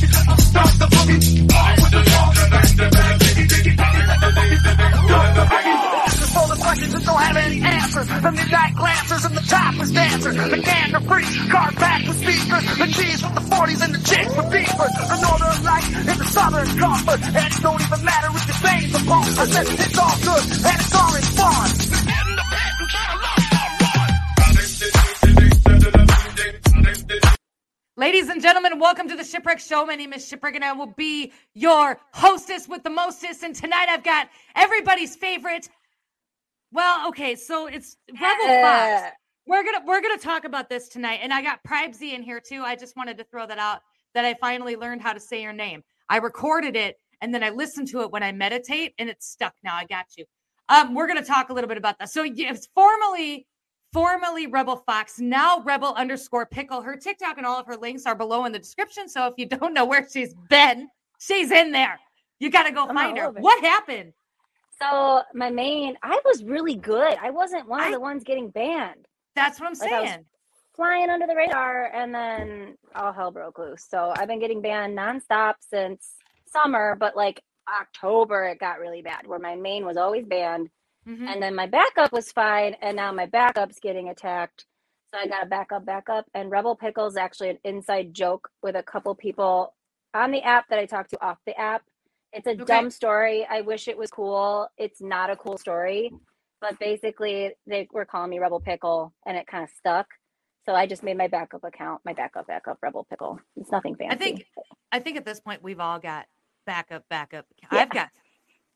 The the the. The midnight glancers and the topless dancers. The gander free, car back with speakers. The cheese from the 40s and the chicks with beepers. The northern light and the southern comfort. And it don't even matter if your veins are. I said it's all good and it's all in fun. Ladies and gentlemen, welcome to the Shipwreck Show. My name is Shipwreck, and I will be your hostess with the mostest. And tonight I've got everybody's favorite. Well, okay, so it's Rebel Fox. We're gonna we're gonna talk about this tonight, and I got Pribesy in here too. I just wanted to throw that out that I finally learned how to say your name. I recorded it, and then I listened to it when I meditate, and it's stuck now. I got you. Um, we're gonna talk a little bit about that. So yeah, it's formerly Rebel Fox, now Rebel underscore Pickle. Her TikTok and all of her links are below in the description. So if you don't know where she's been, she's in there. You got to go I'm find her. What happened? So my main, I was really good. I wasn't one I- of the ones getting banned. That's what I'm Like, I saying. Flying under the radar, and then all hell broke loose. So I've been getting banned nonstop since summer, but like October it got really bad, where my main was always banned, Mhm. and then my backup was fine, and now my backup's getting attacked. So I got a backup, backup, and Rebel Pickle's actually an inside joke with a couple people on the app that I talked to off the app. It's a Okay. dumb story. I wish it was cool. It's not a cool story, but basically they were calling me Rebel Pickle, and it kind of stuck. So I just made my backup account, my backup, backup Rebel Pickle. It's nothing fancy. I think I think at this point we've all got backup, backup. Yeah. I've got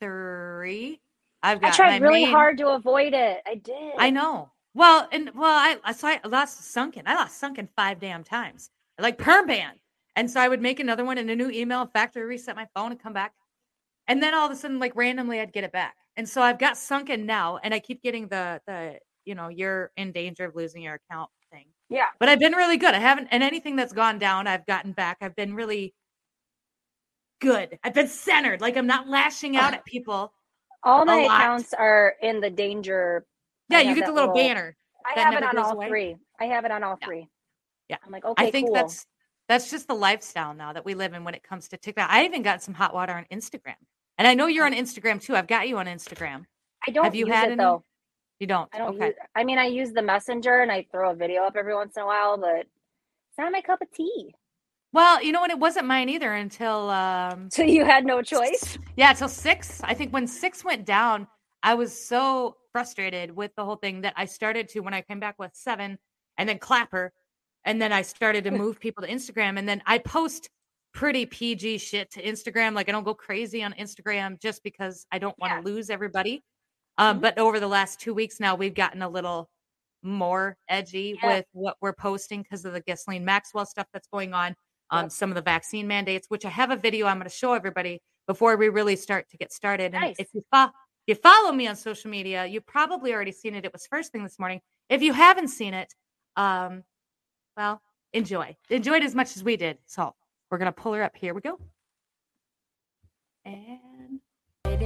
three. I've I tried really main- hard to avoid it. I did. I know. Well, and well, I I, so I lost sunken. I lost sunken five damn times, like perm ban. And so I would make another one and a new email, factory reset my phone and come back. And then all of a sudden, like randomly, I'd get it back. And so I've got sunken now, and I keep getting the the you know you're in danger of losing your account thing. Yeah. But I've been really good. I haven't, and anything that's gone down, I've gotten back. I've been really good. I've been centered. Like I'm not lashing out at people. All my lot. accounts are in the danger. Yeah, you get the that little banner. I have it on all away. three. I have it on all Yeah. three. Yeah. I'm like, okay, I think cool. that's that's just the lifestyle now that we live in when it comes to TikTok. I even got some hot water on Instagram, and I know you're on Instagram too. I've got you on Instagram. I don't have you use had it any? though. You don't? I don't okay. use. I mean, I use the messenger and I throw a video up every once in a while, but it's not my cup of tea. Well, you know what? It wasn't mine either until um So you had no choice. yeah, until six. I think when six went down, I was so frustrated with the whole thing that I started to when I came back with seven, and then Clapper, and then I started to move people to Instagram, and then I post pretty PG shit to Instagram. Like I don't go crazy on Instagram just because I don't want to Yeah. lose everybody. Um, Mhm. But over the last two weeks now, we've gotten a little more edgy Yeah. with what we're posting because of the Ghislaine Maxwell stuff that's going on. Um, Yep. some of the vaccine mandates, which I have a video I'm going to show everybody before we really start to get started. And Nice. if you fo- if you follow me on social media, you've probably already seen it. It was first thing this morning. If you haven't seen it, um, well, enjoy. Enjoy it as much as we did. So we're gonna pull her up. Here we go. And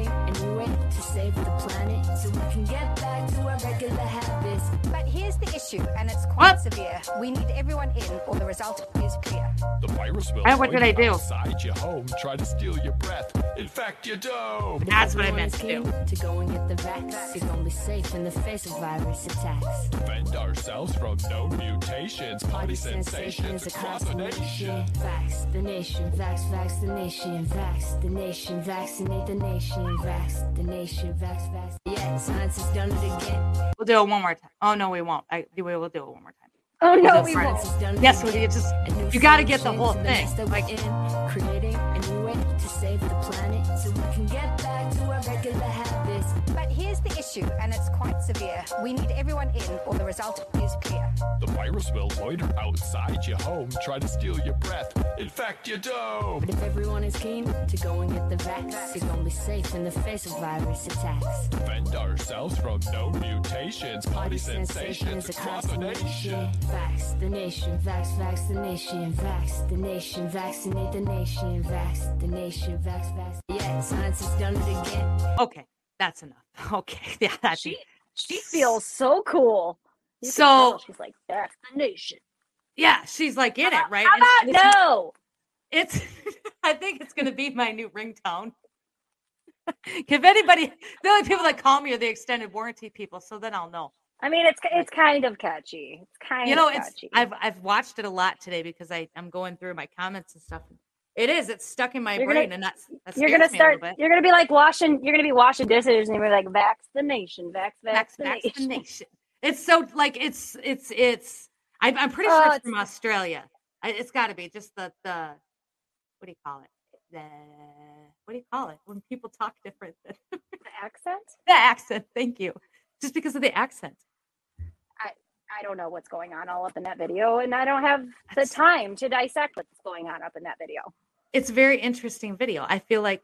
and you wait to save the planet so we can get back to our regular habits. But here's the issue, and it's What? quite severe. We need everyone in, or the result is clear. The virus will And what did I do? Outside your home, try to steal your breath, infect your dome. that's what I meant to do. To go and get the vax. You're gonna be safe in the face of virus attacks. Defend ourselves from known mutations, party sensations across the nation. Vax the nation, vax, vax the nation, vax the nation, vaccinate the nation, vax the nation, vax, vax. Yeah, science has done it again. We'll do it one more time. Oh no, we won't. I we will do it one more time. Oh no, Well, we won't. Science has done Yes, we again. just you got to get the whole thing. mess that we're Like in, creating a new way to save the planet But here's the issue, and it's quite severe. We need everyone in, or the result is clear. The virus will loiter outside your home, try to steal your breath, infect your dome. But if everyone is keen to go and get the vax, you're gonna be safe in the face of virus attacks. Defend ourselves from known mutations, party sensations across the nation. Vax the nation, vax, vax the nation, vax the nation, vaccinate the nation, vax the nation, vax, vax. Yeah, science has done it again. okay, that's enough. Okay, yeah, that's She she feels so cool. You So- she's like that's the nation. yeah. She's like in it, right? How And- about and no? It's. I think it's gonna be my new ringtone. if anybody, the only people that call me are the extended warranty people, so then I'll know. I mean, it's it's kind of catchy. It's kind you know of it's i've i've watched it a lot today because i i'm going through my comments and stuff it is it's stuck in my You're gonna- brain and that's that you're gonna scares me a little start. You're gonna be like washing. You're gonna be washing dishes, and you're like vaccination, vax, vaccination. vaccination it's so like it's it's it's I, i'm pretty Oh, sure it's from australia I, it's got to be just the the what do you call it the what do you call it when people talk different than The accent. the accent thank you just because of the accent I I don't know what's going on all up in that video, and I don't have the time to dissect what's going on up in that video. It's a very interesting video. I feel like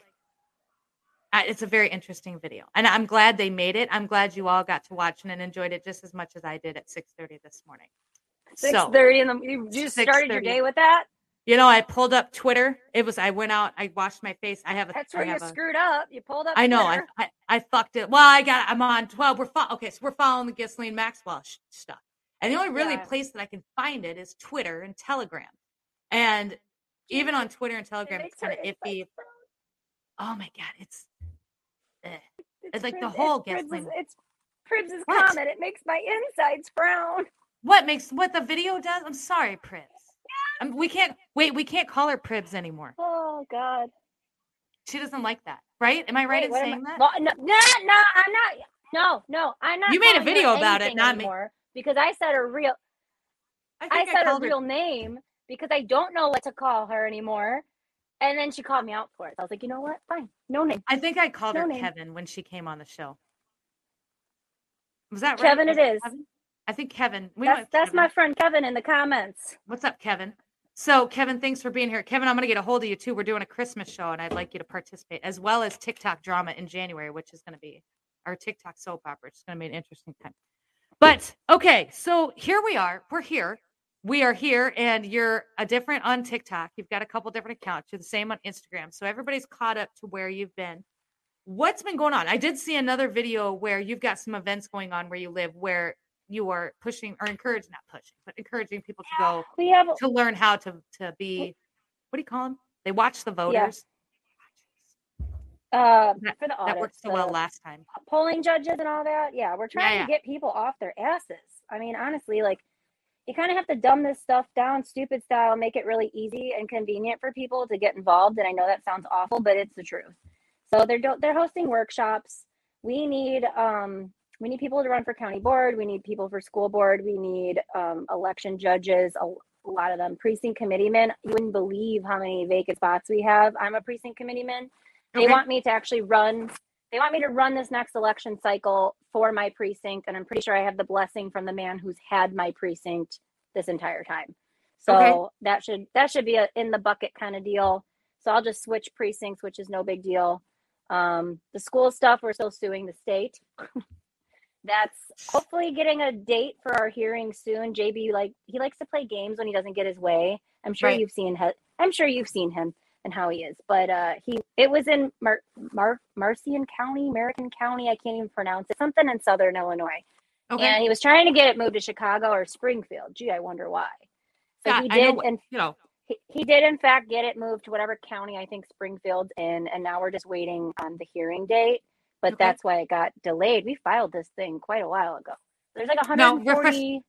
uh, it's a very interesting video, and I'm glad they made it. I'm glad you all got to watch it and enjoyed it just as much as I did at 6:30 this morning. Six So thirty in the. You just started your day with that. you know, I pulled up Twitter. It was I went out. I washed my face. I have a. That's I where you a- screwed up. You pulled up. I know. I, I I fucked it. Well, I got. I'm on 12. We're fo- okay. So we're following the Ghislaine Maxwell sh- stuff, and the only really Yeah. place that I can find it is Twitter and Telegram, and even on Twitter and Telegram, it's kind of her iffy. Oh my god, it's. eh. It's like the whole it's Cribs' Ghislaine- It's What? comment. It makes my insides brown. What makes what the video does? I'm sorry, Pribs. Um, we can't wait. We can't call her Pribs anymore. Oh God. She doesn't like that, right? Am I right Wait, in saying I- that? Well, no, no, no, I'm not. No, no, I'm not. You made a video about it, not me. because I said her real. I, think said her called real name because I don't know what to call her anymore. And then she called me out for it. I was like, you know what? Fine, no name. I think I called No her name. Kevin when she came on the show. Was that right? Kevin Was it is. Kevin? I think Kevin. We That's that's Kevin. my friend Kevin in the comments. What's up, Kevin? So, Kevin, thanks for being here. Kevin, I'm going to get a hold of you too. We're doing a Christmas show, and I'd like you to participate, as well as TikTok drama in January, which is going to be our TikTok soap opera. It's going to be an interesting time. But okay, so here we are. We're here. We are here, and you're a different on TikTok. You've got a couple different accounts. You're the same on Instagram. So everybody's caught up to where you've been. What's been going on? I did see another video where you've got some events going on where you live, where you are pushing or encouraging, not pushing, but encouraging people to go We have to learn how to to be what do you call them? They watch the voters. uh That- for the That worked so well last time. polling judges and all that. Yeah, we're trying yeah. to get people off their asses. I mean, honestly, like you kind of have to dumb this stuff down, stupid style, make it really easy and convenient for people to get involved. And I know that sounds awful, but it's the truth. So they're do- they're hosting workshops. We need um we need people to run for county board. We need people for school board. We need um, election judges. A, a lot of them precinct committeemen. You wouldn't believe how many vacant spots we have. I'm a precinct committeeman. They Okay. want me to actually run they want me to run this next election cycle for my precinct and i'm pretty sure i have the blessing from the man who's had my precinct this entire time. So Okay. that should that should be a in the bucket kind of deal. So i'll just switch precincts which is no big deal. Um, the school stuff we're still suing the state. That's hopefully getting a date for our hearing soon. Jb like he likes to play games when he doesn't get his way. I'm sure Right. you've seen him i'm sure you've seen him and how he is. But uh, he it was in Mar- Mar- Marcian County, American County. I can't even pronounce it. Something in Southern Illinois. Okay. And he was trying to get it moved to Chicago or Springfield. Gee, I wonder why. So Yeah, he know did, and you know, he, he did in fact get it moved to whatever county I think Springfield's in, and now we're just waiting on the hearing date. But Okay. that's why it got delayed. We filed this thing quite a while ago. There's like No, refresh- 140.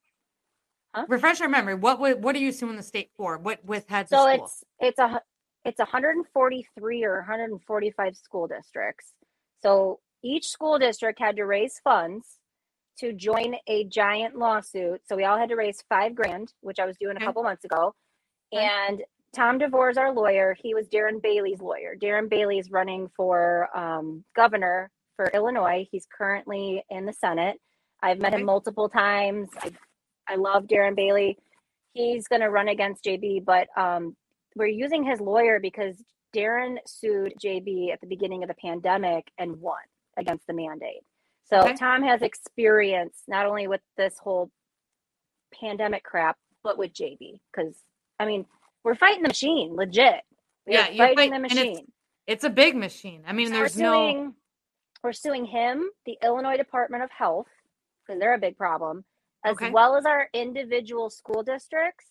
refresh our memory. What would what are you suing the state for? What with heads of so it's it's a it's 143 or 145 school districts. So each school district had to raise funds to join a giant lawsuit. So we all had to raise five grand which i was doing a couple months ago. And tom devore is our lawyer. He was darren bailey's lawyer. Darren bailey is running for um, governor for illinois. He's currently in the senate. I've met Okay. him multiple times. I, I love darren bailey. He's going to run against jb but um, we're using his lawyer because Darren sued JB at the beginning of the pandemic and won against the mandate. So Okay. Tom has experience not only with this whole pandemic crap, but with JB. Because I mean, we're fighting the machine, legit. We Yeah, fighting fight- the and it's- machine. It's a big machine. I mean, So there's we're no suing, we're suing him, the Illinois Department of Health, because they're a big problem, as Okay. well as our individual school districts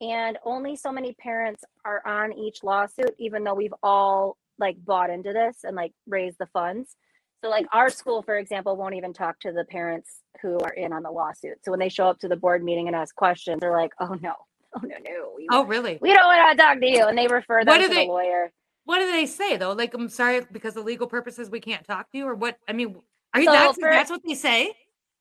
and only so many parents are on each lawsuit, even though we've all like bought into this and like raised the funds. So like our school, for example, won't even talk to the parents who are in on the lawsuit. So when they show up to the board meeting and ask questions, they're like, "Oh no, oh no, no, we, Oh, really? we don't want to talk to you," and they refer them What do to they- the lawyer. What do they say though? Like, I'm sorry because of legal purposes we can't talk to you, or what? I mean, are you So that's, for- that's what they say?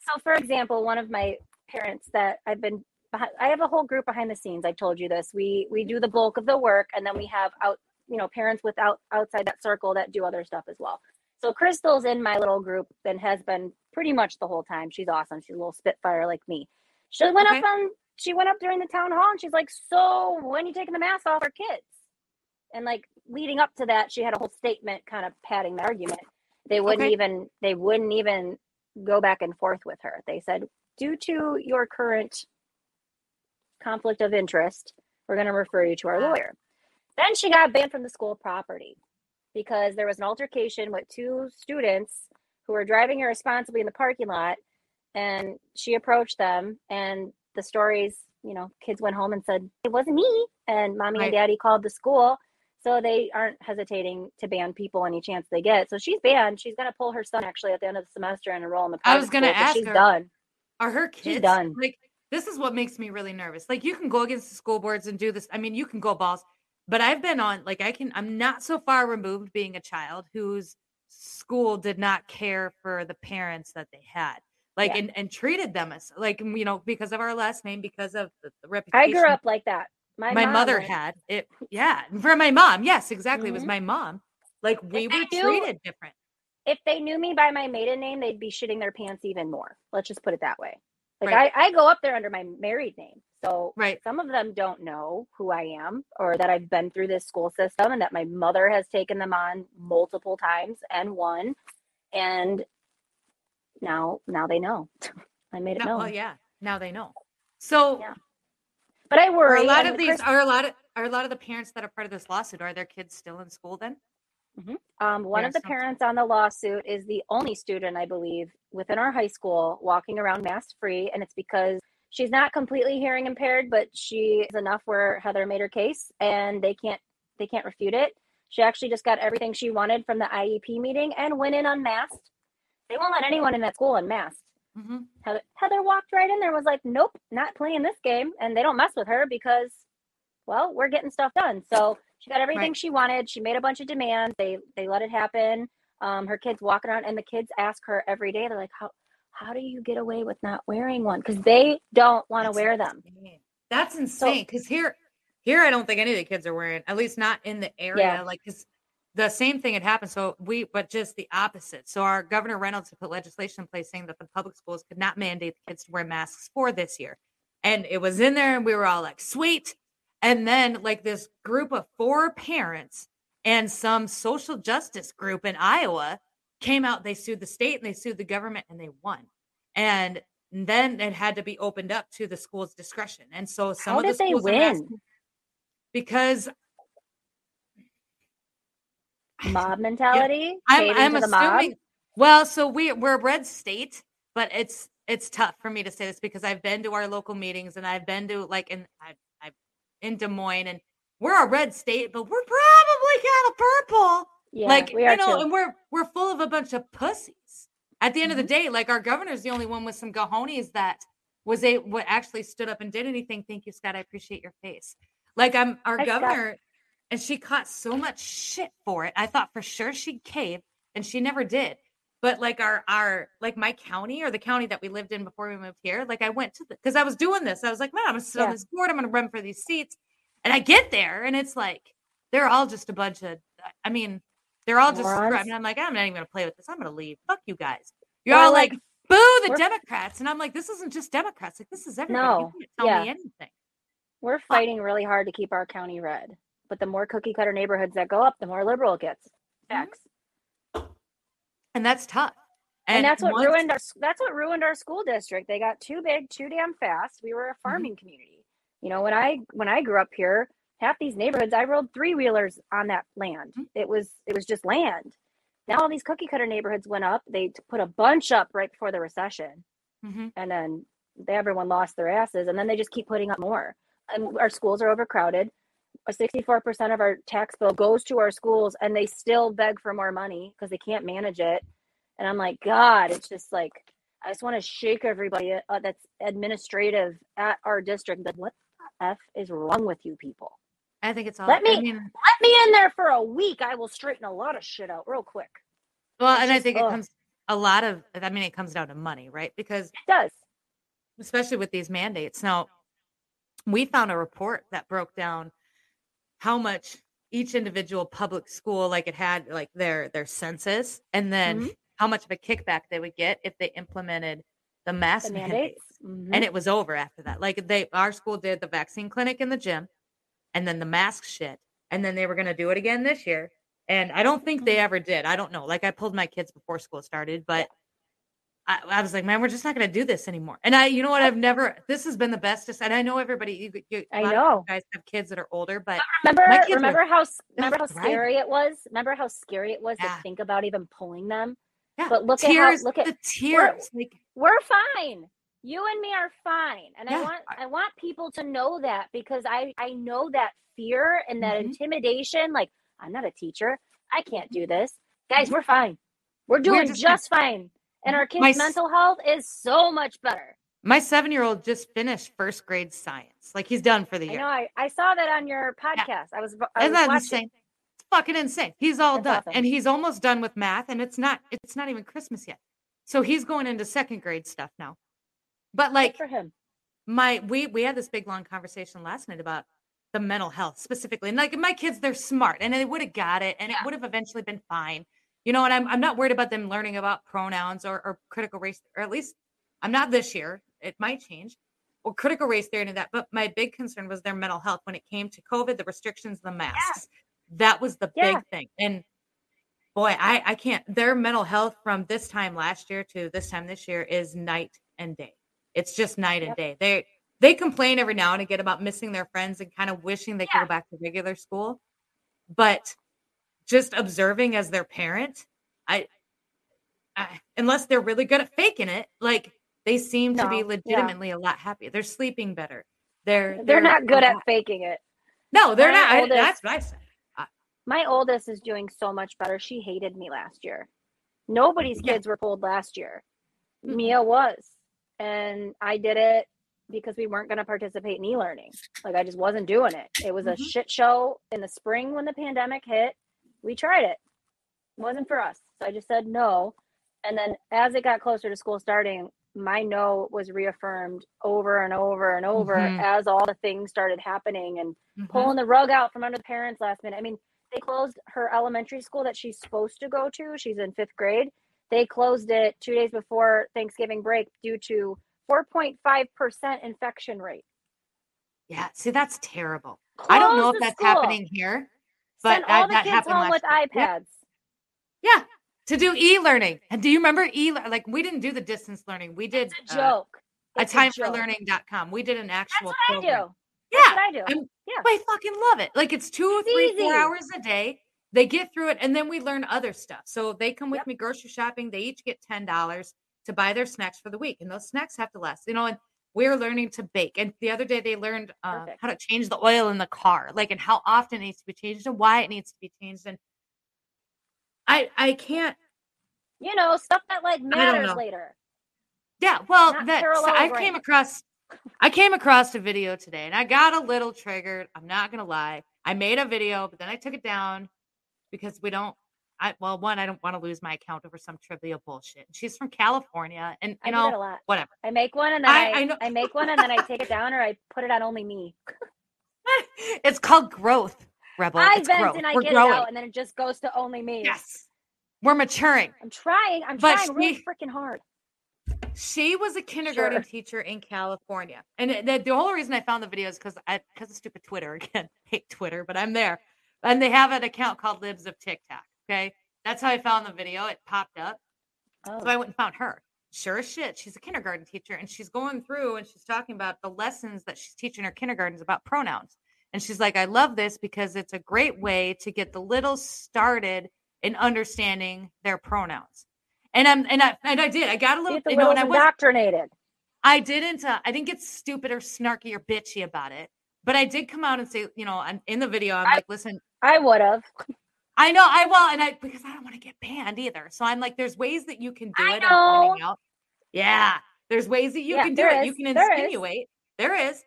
So, for example, one of my parents that I've been, I have a whole group behind the scenes. I told you this. We we do the bulk of the work, and then we have out, you know, parents without outside that circle that do other stuff as well. So Crystal's in my little group and has been pretty much the whole time. She's awesome. She's a little spitfire like me. She went Okay. up on, she went up during the town hall, and she's like, "So when you taking the mask off our kids?" And like leading up to that, she had a whole statement kind of padding the argument. They wouldn't Okay. even they wouldn't even go back and forth with her. They said, due to your current conflict of interest, we're going to refer you to our lawyer. Then she got banned from the school property because there was an altercation with two students who were driving irresponsibly in the parking lot. And she approached them, and the stories, you know, kids went home and said, It wasn't me. And mommy and daddy called the school. So they aren't hesitating to ban people any chance they get. So she's banned. She's going to pull her son actually at the end of the semester and enroll in the I was gonna ask she's her. done. Are her She's kids done. like this is what makes me really nervous. Like you can go against the school boards and do this. I mean, you can go balls, but I've been on like I can I'm not so far removed being a child whose school did not care for the parents that they had. Like Yeah. and, and treated them as like you know because of our last name because of the, the I grew up like that. My, my, mother went- had it yeah for my mom yes exactly it was Mhm. my mom like we If were knew- treated different if they knew me by my maiden name, they'd be shitting their pants even more. Let's just put it that way. Like Right. I, I go up there under my married name. So right some of them don't know who I am or that I've been through this school system and that my mother has taken them on multiple times and won. And now now they know. I made it no, known. well yeah now they know so Yeah. But I are worry. a lot of these Chris- are a lot of are a lot of the parents that are part of this lawsuit are their kids still in school then Um, one Yeah, of the parents on the lawsuit is the only student, I believe, within our high school walking around mask free, and it's because she's not completely hearing impaired, but she is enough where Heather made her case, and they can't they can't refute it. She actually just got everything she wanted from the IEP meeting and went in unmasked. They won't let anyone in that school unmasked. hmm Heather, Heather walked right in there, was like, "Nope, not playing this game," and they don't mess with her because, well, we're getting stuff done. So she got everything Right. she wanted. She made a bunch of demands. They they let it happen. Um, her kids walking around, and the kids ask her every day. They're like, "How how do you get away with not wearing one?" Because they don't want to wear them. that's insane because here here i don't think any of the kids are wearing at least not in the area Yeah. like 'cause the same thing had happened so we but just the opposite so our governor reynolds had put legislation in place saying that the public schools could not mandate the kids to wear masks for this year and it was in there and we were all like sweet and then like this group of four parents and some social justice group in iowa came out they sued the state and they sued the government and they won and then it had to be opened up to the school's discretion and so some How of the did they schools are win? because Mob mentality. I'm, I'm assuming. Well, so we we're a red state, but it's it's tough for me to say this because I've been to our local meetings and I've been to like in I, I in Des Moines and we're a red state, but we're probably kind of purple. Yeah, like we are you know, too. and we're we're full of a bunch of pussies. At the end Mm-hmm. of the day, like our governor's the only one with some cojones that was a what actually stood up and did anything. Thank you, Scott. I appreciate your face. Like I'm our governor, and she caught so much shit for it. I thought for sure she'd cave, and she never did. But like our our like my county or the county that we lived in before we moved here, like I went to the because I was doing this. I was like, man, I'm gonna sit on this board. I'm gonna run for these seats, and I get there, and it's like they're all just a bunch of. I mean, they're all just. I mean, I'm like, I'm not even gonna play with this. I'm gonna leave. Fuck you guys. You're Or, all like, like, boo the Democrats, and I'm like, this isn't just Democrats. Like this is everybody. No, You can't tell yeah. me anything. We're fighting really hard to keep our county red. But the more cookie cutter neighborhoods that go up, the more liberal it gets. Mm-hmm. And that's tough. And, that's what once- ruined our that's what ruined our school district. They got too big, too damn fast. We Mm-hmm. were a farming community. You know, when I when I grew up here, half these neighborhoods I rode three wheelers on that land. Mhm. It was it was just land. Now all these cookie cutter neighborhoods went up. They put a bunch up right before the recession, Mhm. and then they, everyone lost their asses, and then they just keep putting up more. and our schools are overcrowded. A 64% of our tax bill goes to our schools and they still beg for more money because they can't manage it. And I'm like, God, it's just like, I just want to shake everybody uh, that's administrative at our district. Like, what the F is wrong with you people? I think it's all. Let me- I mean, Let me in there for a week. I will straighten a lot of shit out real quick. well, it's and I just- think it comes a lot of. I mean, it comes down to money, right? Because It does. especially with these mandates. Now, we found a report that broke down how much each individual public school, like it had like their their census, and then Mhm. how much of a kickback they would get if they implemented the mask The mandates. Mhm. And it was over after that. Like they, our school did the vaccine clinic in the gym, and then the mask shit, and then they were going to do it again this year. And I don't think Mm-hmm. they ever did. I don't know. Like I pulled my kids before school started, but I, I was like, man, we're just not going to do this anymore. And I, you know what? I've never. This has been the bestest. And I know everybody. You, you, a I lot of know. you guys have kids that are older, but Remember, My kids were- remember how remember how thriving. scary it was. Remember how scary it was Yeah. to think about even pulling them. yeah, But look tears. at how look at the tears. Like we're fine. You and me are fine, and I want I- I want people to know that because I I know that fear and that Mhm. intimidation. Like I'm not a teacher. I can't do this, guys. We're fine. We're doing just just, fine. And our kids' My mental health is so much better. my seven year old just finished first grade science. Like he's done for the I year. know. I, I saw that on your podcast. I was I Isn't was that watching. insane? It's fucking insane. He's all That's done, awesome. and he's almost done with math, and it's not. It's not even Christmas yet, so he's going into second grade stuff now. But Good like for him. my, we we had this big long conversation last night about the mental health specifically, and like my kids, they're smart, and they would have got it, and it would have eventually been fine. You know, and I'm I'm not worried about them learning about pronouns or, or critical race, or at least I'm not this year. It might change. Or critical race theory and that, but my big concern was their mental health when it came to COVID, the restrictions, the masks. That was the Yeah. big thing. And boy, I I can't. Their mental health from this time last year to this time this year is night and day. It's just night and day. They they complain every now and again about missing their friends and kind of wishing they could go back to regular school, but just observing as their parent, I, I unless they're really good at faking it, like they seem to be No, yeah. legitimately a lot happier. They're sleeping better. They're They're not good at faking it. No, they're my not. I- that's what I said. My oldest is doing so much better. She hated me last year. Nobody's Yeah. kids were pulled last year. Mhm. Mia was. And I did it because we weren't going to participate in e learning. Like, I just wasn't doing it. It was a Mhm. shit show in the spring when the pandemic hit. We tried it, it wasn't for us. So I just said no. And then as it got closer to school starting, my no was reaffirmed over and over and over Mhm. as all the things started happening and Mhm. pulling the rug out from under the parents last minute. I mean, they closed her elementary school that she's supposed to go to. She's in fifth grade. They closed it two days before Thanksgiving break due to 4.5% infection rate. Yeah, see, that's terrible. I don't know if that's school. happening here, but all the that kids home with year. iPads. Yeah, to do e-learning. And do you remember e like we didn't do the distance learning. We did It's a uh, joke. a It's time for joke. learning.com. We did an That's actual what I program. do. That's Yeah, what I do. I'm- Yeah. I fucking love it. Like it's two, It's three, four hours a day. They get through it, and then we learn other stuff. So they come with Yep. me grocery shopping. They each get ten dollars to buy their snacks for the week, and those snacks have to last. You know, and we're learning to bake. And the other day they learned uh, how to change the oil in the car, like and how often it needs to be changed and why it needs to be changed. And I, I can't. You know, stuff that like matters later. Yeah, well, Not that so I came across I came across a video today and I got a little triggered. I'm not gonna lie. I made a video, but then I took it down because we don't I well, one, I don't want to lose my account over some trivial bullshit. She's from California and I you a know, lot. whatever. I make one and then I- I, I I make one and then I take it down or I put it on only me. it's called growth, Rebel. I it's vent growth. and I We're get growing. it out and then it just goes to only me. Yes. We're maturing. I'm trying. I'm But trying really freaking hard. She was a kindergarten Sure. teacher in California, and the, the only reason I found the video is because I because of stupid Twitter again. Hate Twitter, but I'm there, and they have an account called Libs of TikTok. Okay, that's how I found the video. It popped up, Oh. so I went and found her. Sure as shit, she's a kindergarten teacher, and she's going through and she's talking about the lessons that she's teaching her kindergartens about pronouns. And she's like, I love this because it's a great way to get the little started in understanding their pronouns. And I'm and I and I did. I got a little, you know, and I was indoctrinated. I didn't uh, I didn't get stupid or snarky or bitchy about it, But I did come out and say, you know, I'm in the video, I'm I- like, listen, I would have. I know I will, and I because I don't want to get banned either. So I'm like, there's ways that you can do I it. Know. Yeah, there's ways that you Yeah, can do it. You can There is. insinuate. There is.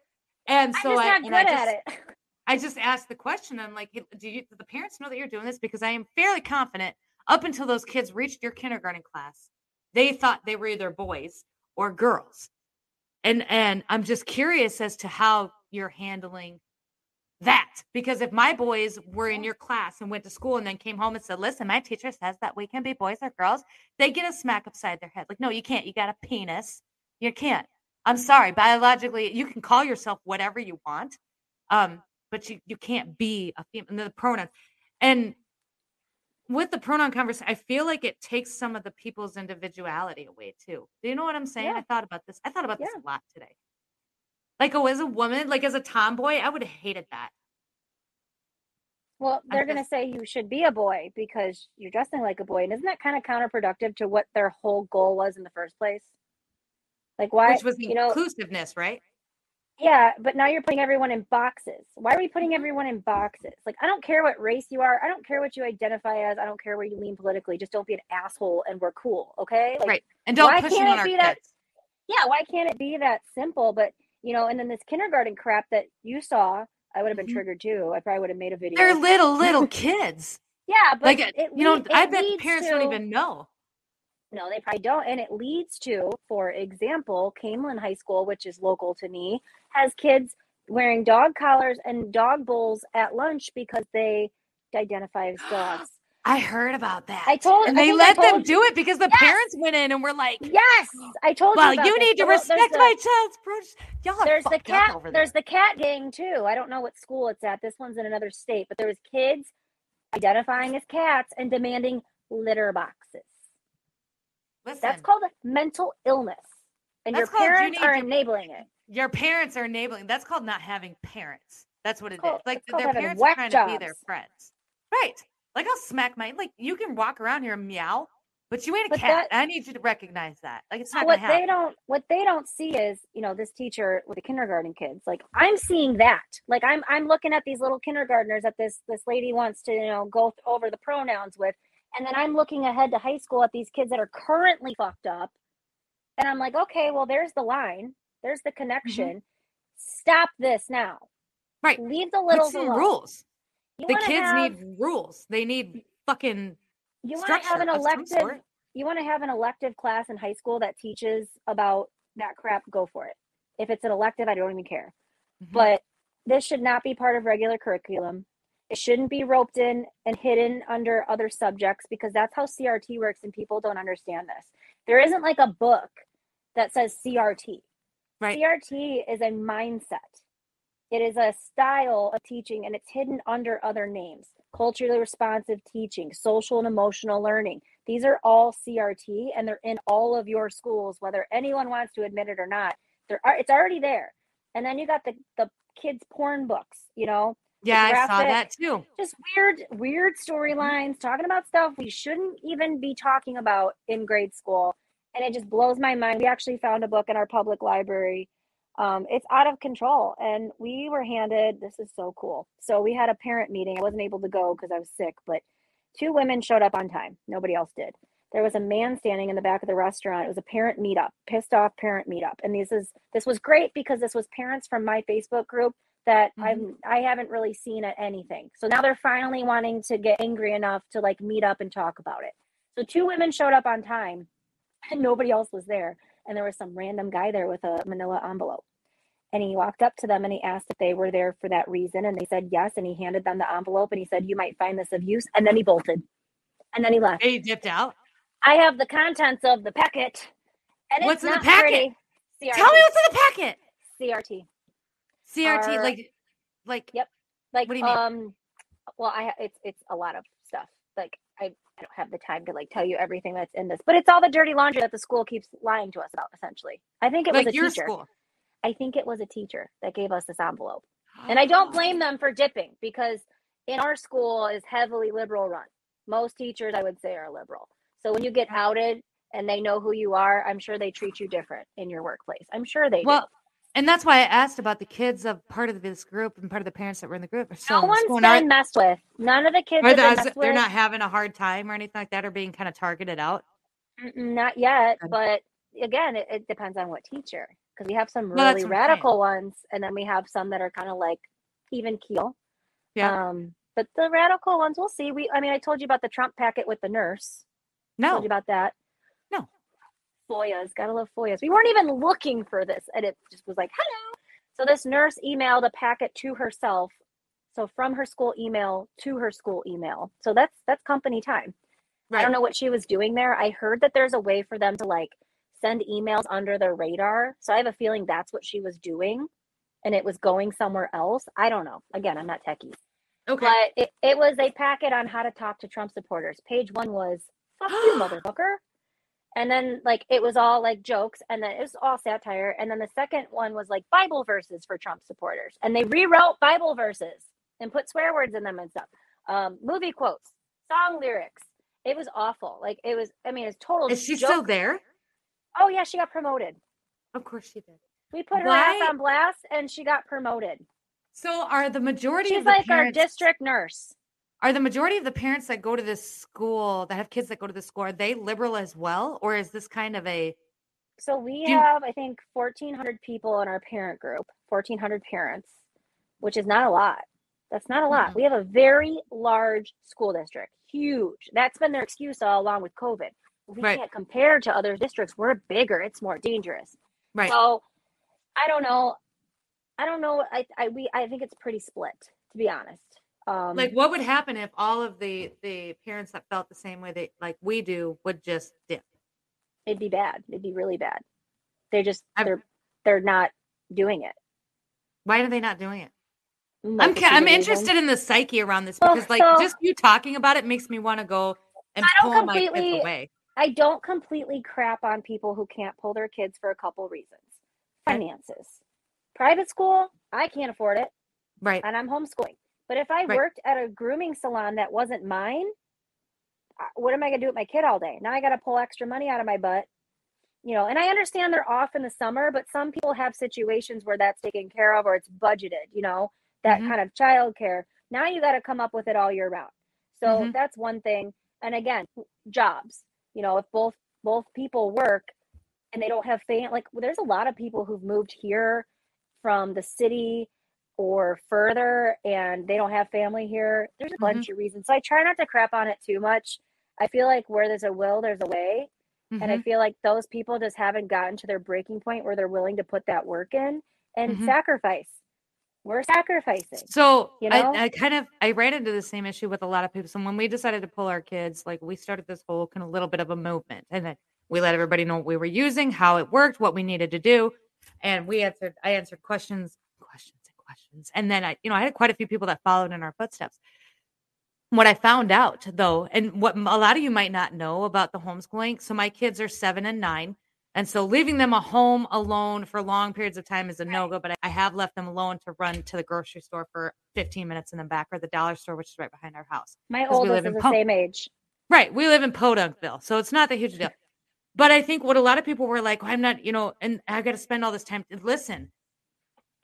And so I, and I just, it. I just asked the question. I'm like, "Hey, do you do the parents know that you're doing this? Because I am fairly confident up until those kids reached your kindergarten class, they thought they were either boys or girls. And and I'm just curious as to how you're handling that. Because if my boys were in your class and went to school and then came home and said, listen, my teacher says that we can be boys or girls, they get a smack upside their head. Like, no, you can't. You got a penis. You can't. I'm sorry. Biologically, you can call yourself whatever you want. Um, but you, you can't be a female. And the pronoun. And with the pronoun conversation, I feel like it takes some of the people's individuality away too. Do you know what I'm saying? Yeah. I thought about this. I thought about this a lot today. Like, oh, as a woman, like as a tomboy, I would have hated that. Well, they're going to say you should be a boy because you're dressing like a boy. And isn't that kind of counterproductive to what their whole goal was in the first place? Like, why? which was you know, inclusiveness, right? yeah, but now you're putting everyone in boxes. Why are we putting everyone in boxes? Like, I don't care what race you are. I don't care what you identify as. I don't care where you lean politically. Just don't be an asshole and we're cool. Okay. Like, right. And don't why push it can't on it our be kids. that- yeah, why can't it be that simple? But, you know, and then this kindergarten crap that you saw, I would have been Mhm. triggered too. I probably would have made a video. They're little, little kids. yeah, but like, it you know, I bet parents to- don't even know. No, they probably don't. And it leads to, for example, Camelin High School, which is local to me, has kids wearing dog collars and dog bowls at lunch because they identify as dogs. I heard about that. I told- and they let them told do it because the Yes. parents went in and were like, yes, I told "Well, you. about you this. need to Well, respect the- my child's pro- Y'all There's the cat. over there. There's the cat gang too. I don't know what school it's at. This one's in another state, but there was kids identifying as cats and demanding litter boxes. Listen, That's called mental illness, and your you parents need are to- enabling it. your parents are enabling. That's called not having parents. That's what it is. called- Like their parents are trying to be their friends. Right. Like I'll smack my like you can walk around here and meow, but you ain't a But cat. that- I need you to recognize that. Like it's not what they don't what they don't see is you know this teacher with the kindergarten kids like i'm seeing that like i'm i'm looking at these little kindergartners that this this lady wants to you know go over the pronouns with and then i'm looking ahead to high school at these kids that are currently fucked up and i'm like okay well there's the line there's the connection stop this now Mm-hmm. Right. leave the little rules. You The kids have- need rules. They need fucking you want to have an elective you want to have an elective class in high school that teaches about that crap go for it. If it's an elective i don't even care. Mhm. but this should not be part of regular curriculum. It shouldn't be roped in and hidden under other subjects because that's how crt works and people don't understand this. There isn't like a book that says crt Right. crt is a mindset it is a style of teaching and it's hidden under other names. Culturally responsive teaching social and emotional learning. These are all crt and they're in all of your schools whether anyone wants to admit it or not. They're uh, it's already there. And then you got the the kids porn books you know? Yeah, I saw that too. just weird weird storylines mm-hmm. talking about stuff we shouldn't even be talking about in grade school. And it just blows my mind. We actually found a book in our public library um, it's out of control. And we were handed this is so cool. So we had a parent meeting. I wasn't able to go because i was sick but two women showed up on time. Nobody else did. There was a man standing in the back of the restaurant. It was a parent meetup pissed off parent meetup. And this is this was great because this was parents from my facebook group that i've i haven't really seen at anything. So now they're finally wanting to get angry enough to like meet up and talk about it. So two women showed up on time and nobody else was there. And there was some random guy there with a manila envelope and he walked up to them and he asked if they were there for that reason and they said yes and he handed them the envelope and he said you might find this of use and then he bolted and then he left he dipped out. i have the contents of the packet and What's it's in the packet? CRT. Tell me what's in the packet. crt CRT, Our- like, like Yep. like What do you mean? um well i it's it's a lot of stuff like i i don't have the time to like tell you everything that's in this but it's all the dirty laundry that the school keeps lying to us about essentially i think it was a your teacher school. I think it was a teacher that gave us this envelope. And i don't ah. blame them for dipping because in our school is heavily liberal run. Most teachers i would say are liberal. So when you get outed and they know who you are i'm sure they treat you different in your workplace. I'm sure they Well, And that's why I asked about the kids of part of this group and part of the parents that were in the group. No one's been are- messed with. None of the kids Are have the, been they're not having a hard time or anything like that, or being kind of targeted out. Not yet, but again, it, it depends on what teacher. Because we have some really radical ones, and then we have some that are kind of like even keel. Yeah. Um, but the radical ones, we'll see. We, I mean, I told you about the Trump packet with the nurse. no, Told you about that. No. FOIAs, gotta love FOIAs. We weren't even looking for this, and it just was like, hello. So this nurse emailed a packet to herself. So from her school email to her school email. So that's that's company time. I don't know what she was doing there. I heard that there's a way for them to like send emails under the radar. So I have a feeling that's what she was doing and it was going somewhere else. I don't know. Again, I'm not techie. Okay. But it, it was a packet on how to talk to Trump supporters. Page one was fuck you, motherfucker. And then like it was all like jokes and then it was all satire. And then the second one was like Bible verses for Trump supporters. And they rewrote Bible verses and put swear words in them and stuff. Um, movie quotes, song lyrics. It was awful. Like it was, I mean, it's total. Is she joke. still there? Oh yeah, she got promoted. Of course she did. We put her Why- ass on blast and she got promoted. So are the majority She's of the like parents our district nurse. are the majority of the parents that go to this school that have kids that go to this school are they liberal as well, or is this kind of a So we Do have, I think, 1,400 people in our parent group, 1,400 parents, which is not a lot. That's not a lot. Mhm. We have a very large school district, huge. That's been their excuse all along with COVID. We Right. can't compare to other districts. We're bigger. It's more dangerous. right? So I don't know. I don't know. I, I we I think it's pretty split, to be honest. Um, like what would happen if all of the the parents that felt the same way they like we do would just dip? it'd be bad. It'd be really bad. They just I've- they're they're not doing it. Why are they not doing it? I'm ca- I'm interested in the psyche around this Well, because like so- just you talking about it makes me want to go and I don't pull my kids completely- away. I don't completely crap on people who can't pull their kids for a couple reasons. Finances. Private school, I can't afford it Right. and I'm homeschooling. But if I Right. worked at a grooming salon that wasn't mine, what am I going to do with my kid all day? Now I got to pull extra money out of my butt. You know, and I understand they're off in the summer, but some people have situations where that's taken care of or it's budgeted, you know, that Mhm. kind of childcare. Now you got to come up with it all year round. So Mhm. that's one thing. And again, jobs. You know, if both both people work and they don't have fam like there's a lot of people who've moved here from the city or further and they don't have family here. There's a Mhm. bunch of reasons. So I try not to crap on it too much. I feel like where there's a will, there's a way. And I Mhm. feel like those people just haven't gotten to their breaking point where they're willing to put that work in and Mhm. sacrifice. We're sacrificing. So you know? I, I kind of I ran into the same issue with a lot of people. So when we decided to pull our kids, like we started this whole kind of little bit of a movement, and then we let everybody know what we were using, how it worked, what we needed to do, and we answered. I answered questions, questions, and questions, and then I, you know, I had quite a few people that followed in our footsteps. What I found out though, and what a lot of you might not know about the homeschooling, so my kids are seven and nine. And so leaving them a home alone for long periods of time is a no go, but I- have left them alone to run to the grocery store for 15 minutes and then back or the dollar store, which is right behind our house. My oldest live is in the same age. Right. We live in Podunkville. So it's not that huge a deal. But I think what a lot of people were like, oh, I'm not, you know, and I got to spend all this time. Listen,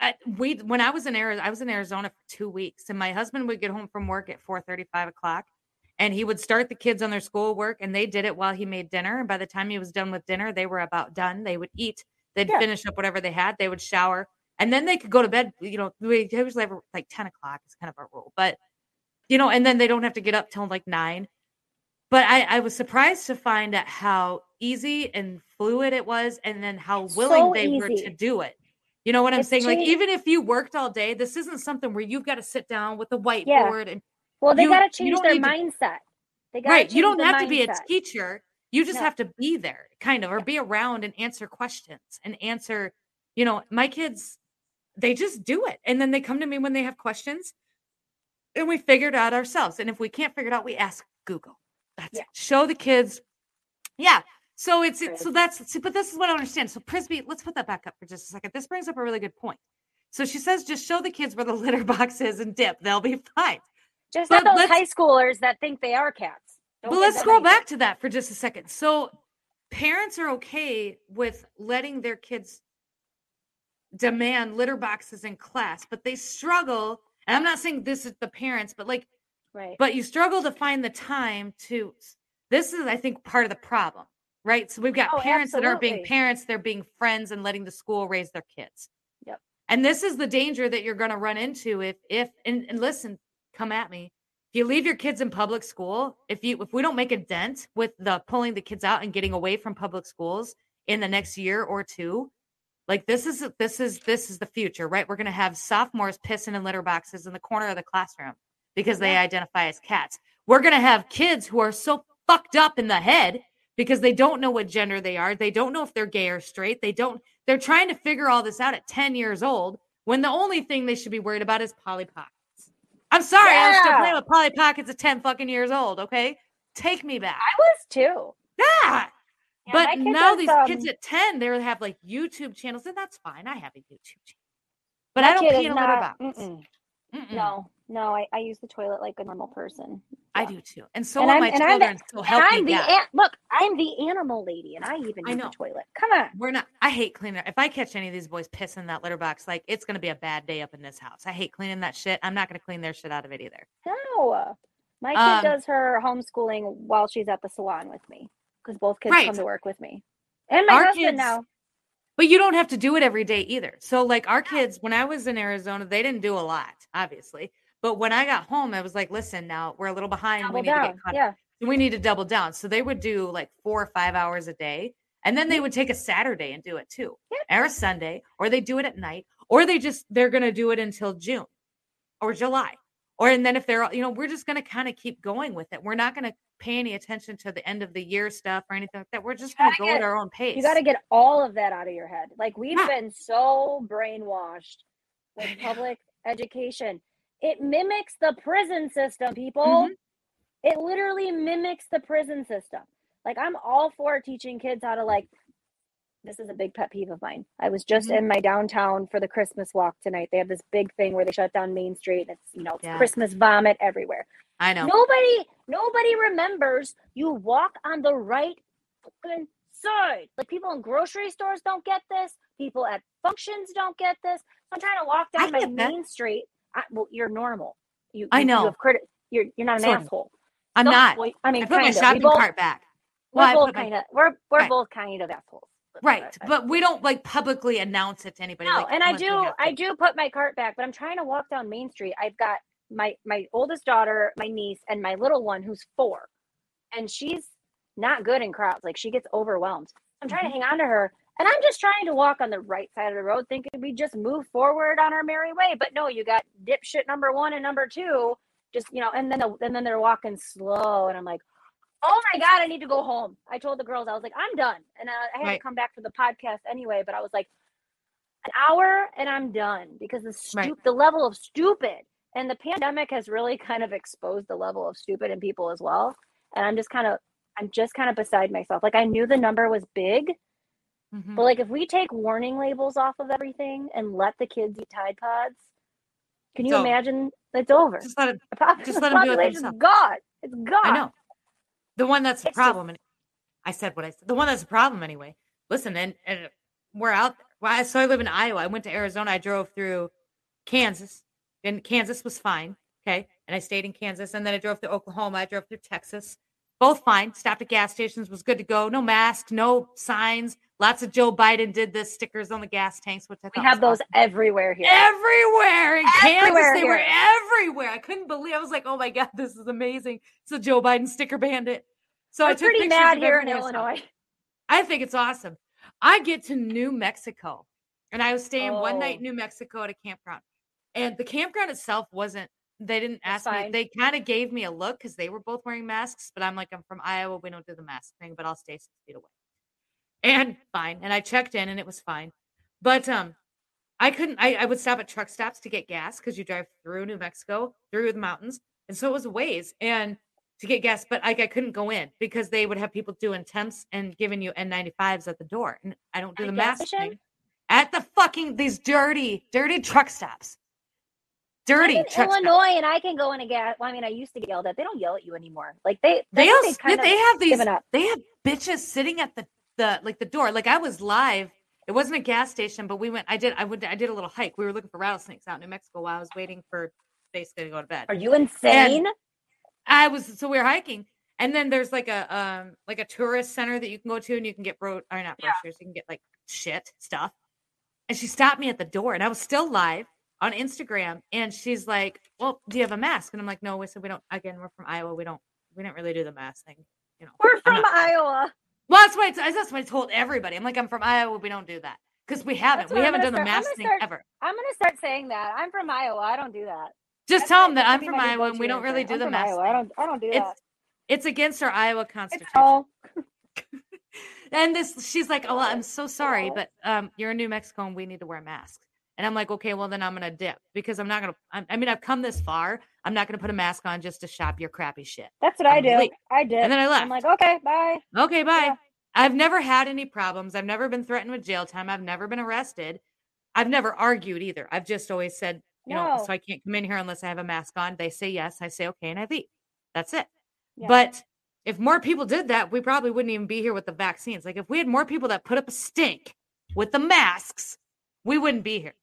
I, we, when I was in Arizona, I was in Arizona for two weeks and my husband would get home from work at 4 35 o'clock and he would start the kids on their schoolwork and they did it while he made dinner. And by the time he was done with dinner, they were about done. They would eat, they'd Yeah. finish up whatever they had, they would shower, and then they could go to bed. You know, we usually have like 10 o'clock is kind of our rule, but you know, and then they don't have to get up till like nine. But I, I was surprised to find out how easy and fluid it was, and then how willing So they were to do it. You know what I'm It's saying? Like, even if you worked all day, this isn't something where you've got to sit down with a whiteboard and Well, they got to change their mindset. They got right. You don't have to be a teacher. You just No. have to be there, kind of, or be around and answer questions and answer. You know, my kids, they just do it, and then they come to me when they have questions, and we figure it out ourselves. And if we can't figure it out, we ask Google. That's Yeah. it. Show the kids. Yeah. So it's, it's so that's see, but this is what I understand. So Prisby, let's put that back up for just a second. This brings up a really good point. So she says, just show the kids where the litter box is and dip. They'll be fine. Just but not those high schoolers that think they are cats. Don't But let's scroll back to that for just a second. So parents are okay with letting their kids demand litter boxes in class, but they struggle. And I'm not saying this is the parents, but like, Right. but you struggle to find the time to. This is, I think, part of the problem, right? So we've got Oh, parents that aren't being parents; they're being friends and letting the school raise their kids. Yep. And this is the danger that you're going to run into if, if, and, and listen, come at me. If you leave your kids in public school, if you, if we don't make a dent with the pulling the kids out and getting away from public schools in the next year or two, like this is this is this is the future, right? We're going to have sophomores pissing in litter boxes in the corner of the classroom because they identify as cats. We're going to have kids who are so fucked up in the head because they don't know what gender they are. They don't know if they're gay or straight. They don't they're trying to figure all this out at 10 years old when the only thing they should be worried about is Polly. I'm sorry, I was still playing with Polly Pockets at 10 fucking years old, okay? Take me back. I was too. Yeah. Yeah, but now these um, kids at 10, they have like YouTube channels, and that's fine. I have a YouTube channel. But I don't pee in a litter box. mm-mm. Mm-mm. No, no, I, I use the toilet like a normal person. I do too. And so And will I'm- my and I'm children. so And help I'm me the an- look. I'm the animal lady, and I even I know. the toilet. Come on. We're not. I hate cleaning. If I catch any of these boys pissing that litter box, like it's gonna be a bad day up in this house. I hate cleaning that shit. I'm not gonna clean their shit out of it either. No, my kid Um, does her homeschooling while she's at the salon with me because both kids Right. come to work with me, and my Our husband kids- now. But you don't have to do it every day either. So like our kids, when I was in Arizona, they didn't do a lot, obviously. But when I got home, I was like, listen, now we're a little behind. Double we need to get caught Yeah, we need to double down. So they would do like four or five hours a day. And then they would take a Saturday and do it too, Yeah. or a Sunday, or they do it at night, or they just, they're going to do it until June or July. Or, and then if they're, you know, we're just going to kind of keep going with it. We're not going to pay any attention to the end of the year stuff or anything like that. We're just going to go at our own pace. you got to get all of that out of your head. Like we've Yeah. been so brainwashed with public education. It mimics the prison system, people. Mhm. It literally mimics the prison system. Like I'm all for teaching kids how to like this is a big pet peeve of mine. I was just Mhm. in my downtown for the Christmas walk tonight. They have this big thing where they shut down Main Street and it's, you know, it's Yeah. Christmas vomit everywhere. I know. Nobody nobody remembers you walk on the right fucking side. Like people in grocery stores don't get this. People at functions don't get this. I'm trying to walk down my get that. main street. I, well, you're normal. You, I know. You have criti- you're you're not an Sort of. asshole. I'm Some- not. well, I mean, I put my kind of. shopping both, cart back. We're Well, I both my- kind of. We're we're Right. both kind of assholes. Right. I- But we don't like publicly announce it to anybody. No, like, and I do I do put my cart back, but I'm trying to walk down Main Street. I've got my my oldest daughter, my niece, and my little one who's four. And she's not good in crowds. Like she gets overwhelmed. I'm trying to mm-hmm. hang on to her. And I'm just trying to walk on the right side of the road, thinking we just move forward on our merry way. But no, you got dipshit number one and number two, just you know, and then the, and then they're walking slow, and I'm like, oh my god, I need to go home. I told the girls, I was like, I'm done, and I, I had Right. to come back for the podcast anyway. But I was like, an hour and I'm done because the stu- Right. the level of stupid and the pandemic has really kind of exposed the level of stupid in people as well. And I'm just kind of I'm just kind of beside myself. Like I knew the number was big, Mhm. but like if we take warning labels off of everything and let the kids eat Tide Pods, can you over. imagine? It's over. Just let it. Pop- just let 'em do it themselves. gone. It's gone. I know. The one that's the It's problem. and I said what I said. The one that's the problem anyway. Listen, and, and we're out. there. Well, I, so I live in Iowa. I went to Arizona. I drove through Kansas, and Kansas was fine. Okay, and I stayed in Kansas, and then I drove through Oklahoma. I drove through Texas. Both fine. Stopped at gas stations. Was good to go. No mask. No signs. Lots of Joe Biden did this stickers on the gas tanks, which I We have those awesome. everywhere here. everywhere in Kansas. Everywhere They were everywhere. I couldn't believe. I was like, "Oh my god, this is amazing!" It's a Joe Biden sticker bandit. So I We're took pretty mad here in I. Illinois. I think it's awesome. I get to New Mexico, and I was staying one night Oh. in New Mexico at a campground, and the campground itself wasn't. They didn't That's ask me. They kind of gave me a look because they were both wearing masks, but I'm like, I'm from Iowa. We don't do the mask thing, but I'll stay six feet away. And fine. And I checked in, and it was fine. But um, I couldn't. I, I would stop at truck stops to get gas because you drive through New Mexico, through the mountains, and so it was a ways and to get gas. But like I couldn't go in because they would have people doing temps and giving you N95s at the door, and I don't do the mask thing at the fucking these dirty, dirty truck stops. Dirty I'm in truck. Illinois, and I can go in a gas. Well, I mean, I used to get yelled at. They don't yell at you anymore. Like they, They also, kind yeah, of they have these. up. They have bitches sitting at the the like the door. Like I was live It wasn't a gas station, but we went. I did. I went. I did a little hike. We were looking for rattlesnakes out in New Mexico while I was waiting for basically to go to bed. Are you insane? I was so we were hiking, and then there's like a um like a tourist center that you can go to, and you can get bro or not Yeah. brochures. You can get like shit stuff. And she stopped me at the door, and I was still live on Instagram, and she's like, "Well, do you have a mask?" And I'm like, "No, we said we don't. Again, we're from Iowa. We don't. We don't really do the mask thing. You know, We're from not- Iowa. well, that's why I, that's what I told everybody. I'm like, I'm from Iowa. We don't do that because we haven't. We I'm haven't done the start- I'm mask thing start- ever. I'm gonna start saying that. I'm from Iowa. I don't do that. Just That's tell them that I'm from be my new Iowa and we don't really do I'm the mask. Iowa. I don't. I don't do that. It's it's against our Iowa Constitution. all. And this, she's like, "Oh, I'm so sorry, but um, you're in New Mexico and we need to wear masks." And I'm like, "Okay, well then I'm gonna dip because I'm not gonna. I, I mean, I've come this far. I'm not gonna put a mask on just to shop your crappy shit." That's what I I'm do. late. I did. And then I left. I'm like, okay, bye. Okay, bye. Yeah. I've never had any problems. I've never been threatened with jail time. I've never been arrested. I've never argued either. I've just always said, you know, so I can't come in here unless I have a mask on. They say yes. I say okay, and I leave. That's it. Yeah. But if more people did that, we probably wouldn't even be here with the vaccines. Like if we had more people that put up a stink with the masks, we wouldn't be here.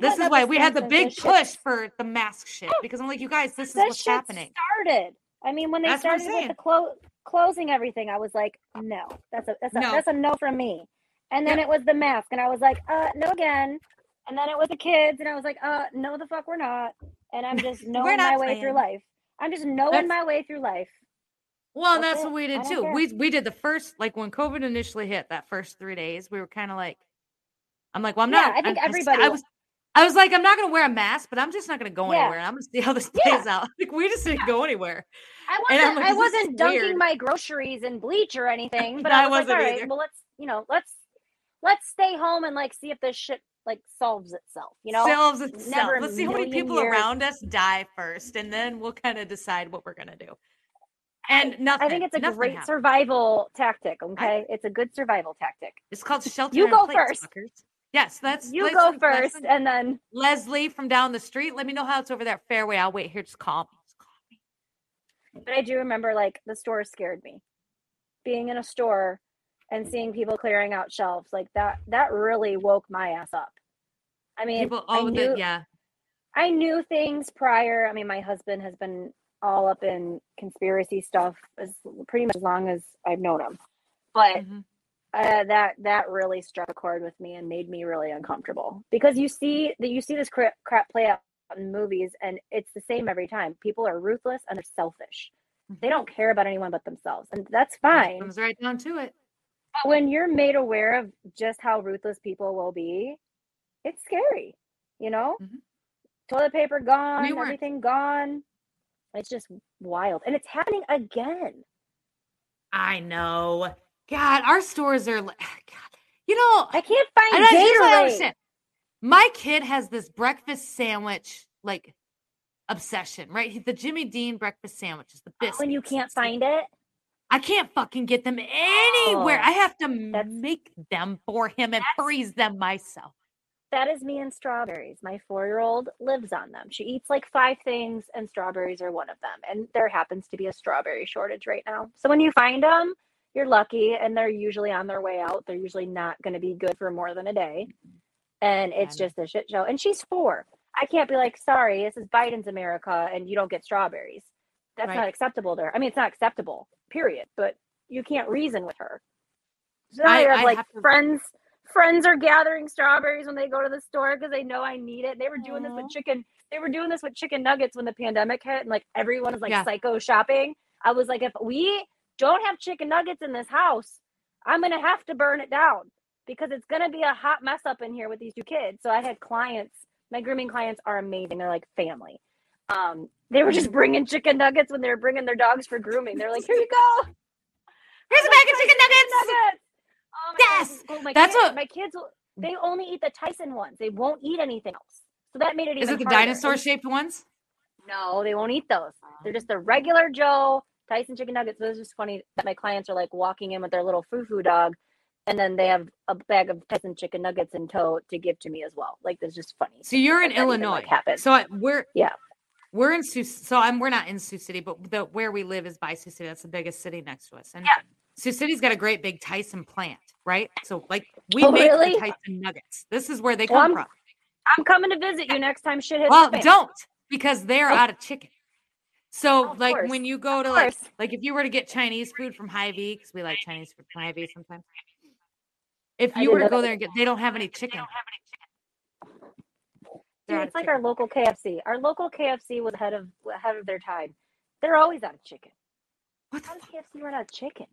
This is why we had the big push for the mask shit because I'm like, you guys, this is That what's shit happening. started. I mean, when they That's started with the clo- closing everything, I was like, no, that's a that's a No. that's a no from me. And then Yeah. it was the mask, and I was like, uh, no again. And then it was the kids, and I was like, uh, no, the fuck, we're not. And I'm just knowing my way through life. I'm just knowing That's- my way through life. Well, That's what we did too. care. We we did the first like when COVID initially hit that first three days, we were kind of like, I'm like, well, I'm Yeah, not. I think I, everybody I was, I was like, I'm not gonna wear a mask, but I'm just not gonna go Yeah. anywhere. And I'm gonna see how this Yeah. plays out. Like we just didn't go anywhere. I wasn't like, I wasn't dunking weird. my groceries in bleach or anything, but I I was like, wasn't all right, either. well let's you know, let's let's stay home and like see if this shit like solves itself, you know? Selves itself. never Let's see how many people years. around us die first, and then we'll kind of decide what we're gonna do. And nothing. I think it's a great happened. survival tactic. Okay, it's a good survival tactic. It's called shelter. You go place, first. fuckers. Yes, that's You that's go first, from and then Leslie from down the street. Let me know how it's over that fairway. I'll wait here. Just call me. Just call me. but I do remember like the store scared me. Being in a store and seeing people clearing out shelves like that that really woke my ass up. I mean, People, I oh, knew, the, yeah. I knew things prior. I mean, my husband has been all up in conspiracy stuff as pretty much as long as I've known him. But Mhm. Uh, that that really struck a chord with me and made me really uncomfortable because you see that you see this crap, crap play out in movies and it's the same every time. People are ruthless and they're selfish. They don't care about anyone but themselves, and that's it fine. Comes right down to it. But when you're made aware of just how ruthless people will be, it's scary. You know, Mhm. toilet paper gone, weren't- everything gone. It's just wild, and it's happening again. I know. God, our stores are. God, you know, I can't find and I, Gatorade. My kid has this breakfast sandwich like obsession, right? He- The Jimmy Dean breakfast sandwiches, the biscuits. When you can't find it, I can't fucking get them anywhere. Oh, I have to make them for him and freeze them myself. that is me and strawberries. My four-year-old lives on them. She eats like five things, and strawberries are one of them. And there happens to be a strawberry shortage right now. So when you find them, you're lucky, and they're usually on their way out. They're usually not going to be good for more than a day. And it's just a shit show. And she's four. I can't be like, sorry, this is Biden's America, and you don't get strawberries. That's Right. not acceptable there. I mean, it's not acceptable, period. But you can't reason with her. So I- have I like have to- friends. Friends are gathering strawberries when they go to the store because they know I need it. They were doing this with chicken. They were doing this with chicken nuggets when the pandemic hit, and like everyone was like Yeah. psycho shopping. I was like, if we don't have chicken nuggets in this house, I'm gonna have to burn it down because it's gonna be a hot mess up in here with these two kids. So I had clients. My grooming clients are amazing. They're like family. Um, they were just bringing chicken nuggets when they were bringing their dogs for grooming. They're like, here you go. Here's a bag of chicken nuggets. nuggets." Oh my Yes! Oh, my That's kids, what- my kids. will- They only eat the Tyson ones. They won't eat anything else. So that made it even. Is it the dinosaur shaped ones? No, they won't eat those. They're just the regular Joe Tyson chicken nuggets. But it's just funny that my clients are like walking in with their little foo foo dog, and then they have a bag of Tyson chicken nuggets in tow to give to me as well. Like it's just funny. So you're in that even, Illinois. like. So I, we're Yeah. we're in Sioux. So I'm we're not in Sioux City, but the where we live is by Sioux City. That's the biggest city next to us. And Yeah. Sioux City's got a great big Tyson plant, right? So like we Oh, make really? the Tyson nuggets. This is where they Well, come I'm- from. I'm coming to visit you next time shit hits Well, don't because they're out of chicken. So Of like course. when you go to Of like course. like if you were to get Chinese food from Hy-Vee, because we like Chinese food from Hy-Vee sometimes. If you were to go there and get, they don't have any chicken. Dude, it's like chicken. our local KFC. Our local KFC was ahead of ahead of their time. They're always out of chicken. What How does? KFC run out of chicken?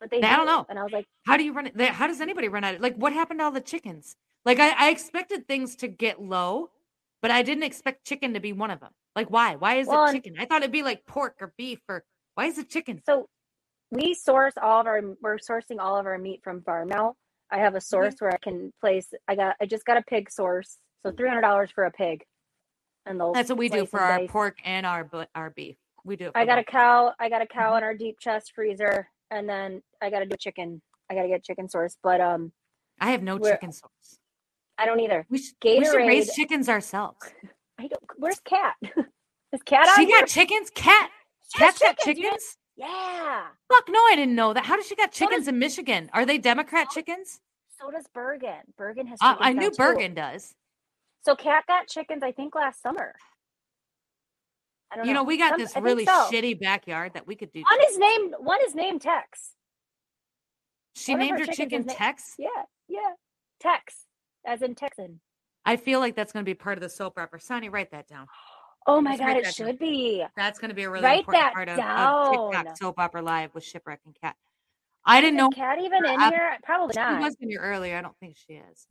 But they I don't know. And I was like, How do you run it? How does anybody run out of like what happened to all the chickens? Like I, I expected things to get low, but I didn't expect chicken to be one of them. Like why? Why is Well, it chicken? I thought it'd be like pork or beef or why is it chicken? so we source all of our we're sourcing all of our meat from farm now. I have a source where I can place I got I just got a pig source. So three hundred dollars for a pig. And they'll That's what we do for our dice. pork and our our beef. We do. I got a cow. I got a cow Mhm. in our deep chest freezer, and then I got to do chicken. I got to get chicken source, but um, I have no chicken source. I don't either. We should, we should raise chickens ourselves. I don't. Where's cat? Is cat out She here? got chickens. Cat. Cat's got chickens, chickens. Yeah. Fuck no, I didn't know that. How does she got So does- chickens in Michigan? Are they Democrat chickens? So does Bergen. Bergen has. I, chickens I knew too. Bergen does. So cat got chickens. I think last summer. I don't You know, we got Some- this really so. shitty backyard that we could do. One is named. One is named Tex. She one named her her chicken Tex. Yeah. Yeah. Tex, as in Texan. I feel like that's going to be part of the soap opera. Sonny, write that down. Oh my god, it that down. should be. That's going to be a really Write important part of, of. TikTok soap opera live with Shipwreck and Cat. I didn't know cat even in here? Probably not. she was in here earlier. I don't think she is.